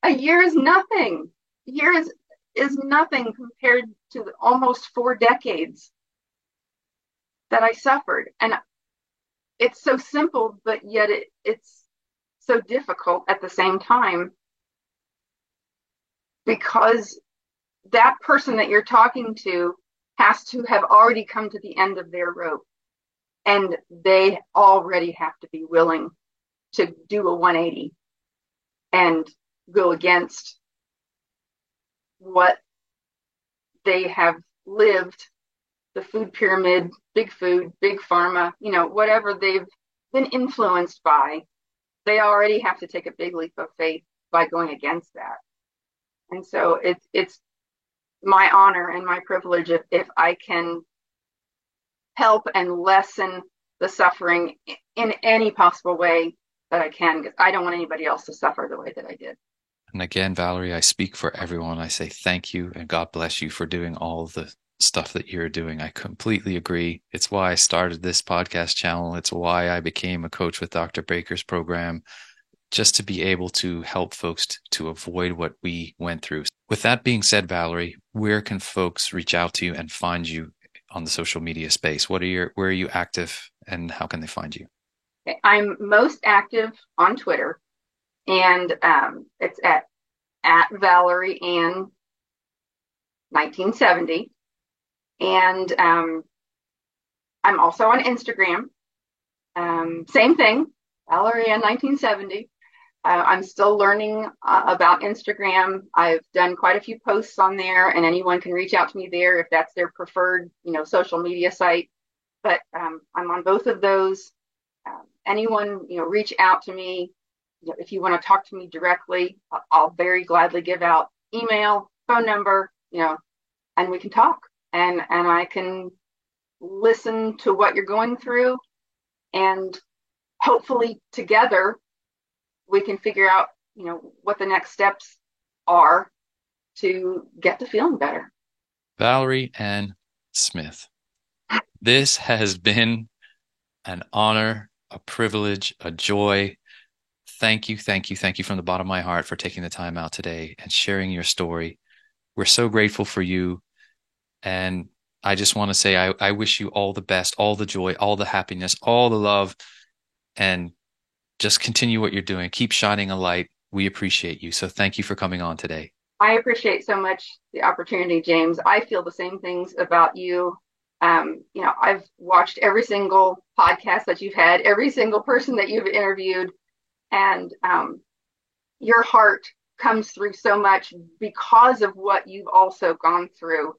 a year is nothing. A year is, is nothing compared to almost four decades that I suffered. And it's so simple, but yet it, it's so difficult at the same time because that person that you're talking to has to have already come to the end of their rope and they already have to be willing to do a 180 and go against what they have lived the food pyramid, big food, big pharma, you know, whatever they've been influenced by, they already have to take a big leap of faith by going against that. And so it's it's my honor and my privilege if, if I can help and lessen the suffering in any possible way that I can, because I don't want anybody else to suffer the way that I did. And again, Valerie, I speak for everyone. I say thank you and God bless you for doing all the stuff that you're doing. I completely agree. It's why I started this podcast channel. It's why I became a coach with Dr. Baker's program, just to be able to help folks to avoid what we went through. With that being said, Valerie, where can folks reach out to you and find you on the social media space? What are your where are you active and how can they find you? I'm most active on Twitter, and um, it's at at Valerie Ann 1970. And um, I'm also on Instagram. Um, same thing, ValerieAnne1970. Uh, I'm still learning uh, about Instagram. I've done quite a few posts on there, and anyone can reach out to me there if that's their preferred, you know, social media site. But um, I'm on both of those. Um, anyone, you know, reach out to me. You know, if you want to talk to me directly, I'll very gladly give out email, phone number, you know, and we can talk and and I can listen to what you're going through and hopefully together we can figure out you know what the next steps are to get to feeling better. Valerie ann smith this has been an honor a privilege a joy. Thank you thank you thank you from the bottom of my heart for taking the time out today and sharing your story. We're so grateful for you. And I just want to say, I, I wish you all the best, all the joy, all the happiness, all the love, and just continue what you're doing. Keep shining a light. We appreciate you. So thank you for coming on today. I appreciate so much the opportunity, James. I feel the same things about you. Um, you know, I've watched every single podcast that you've had, every single person that you've interviewed, and um, your heart comes through so much because of what you've also gone through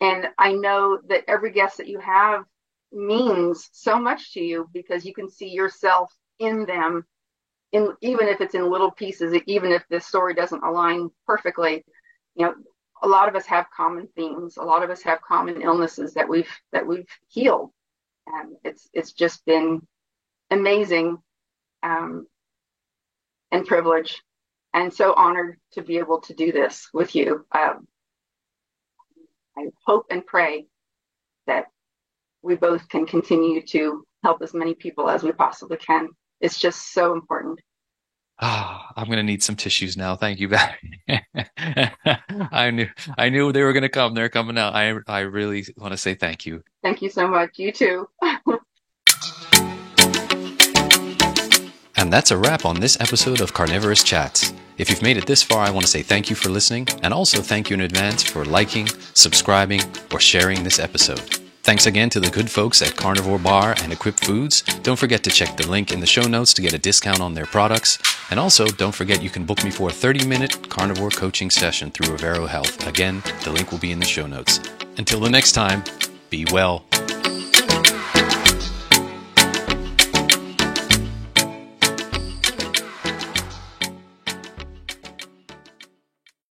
and I know that every guest that you have means so much to you because you can see yourself in them in even if it's in little pieces even if this story doesn't align perfectly you know a lot of us have common themes a lot of us have common illnesses that we've that we've healed and it's it's just been amazing um, and privilege and so honored to be able to do this with you um, I hope and pray that we both can continue to help as many people as we possibly can. It's just so important. Ah, I'm gonna need some tissues now. Thank you, Barry. I knew I knew they were gonna come. They're coming out. I I really want to say thank you. Thank you so much. You too. and that's a wrap on this episode of Carnivorist Chats. If you've made it this far, I want to say thank you for listening, and also thank you in advance for liking, subscribing, or sharing this episode. Thanks again to the good folks at Carnivore Bar and Equip Foods. Don't forget to check the link in the show notes to get a discount on their products. And also, don't forget you can book me for a 30 minute carnivore coaching session through Revero Health. Again, the link will be in the show notes. Until the next time, be well.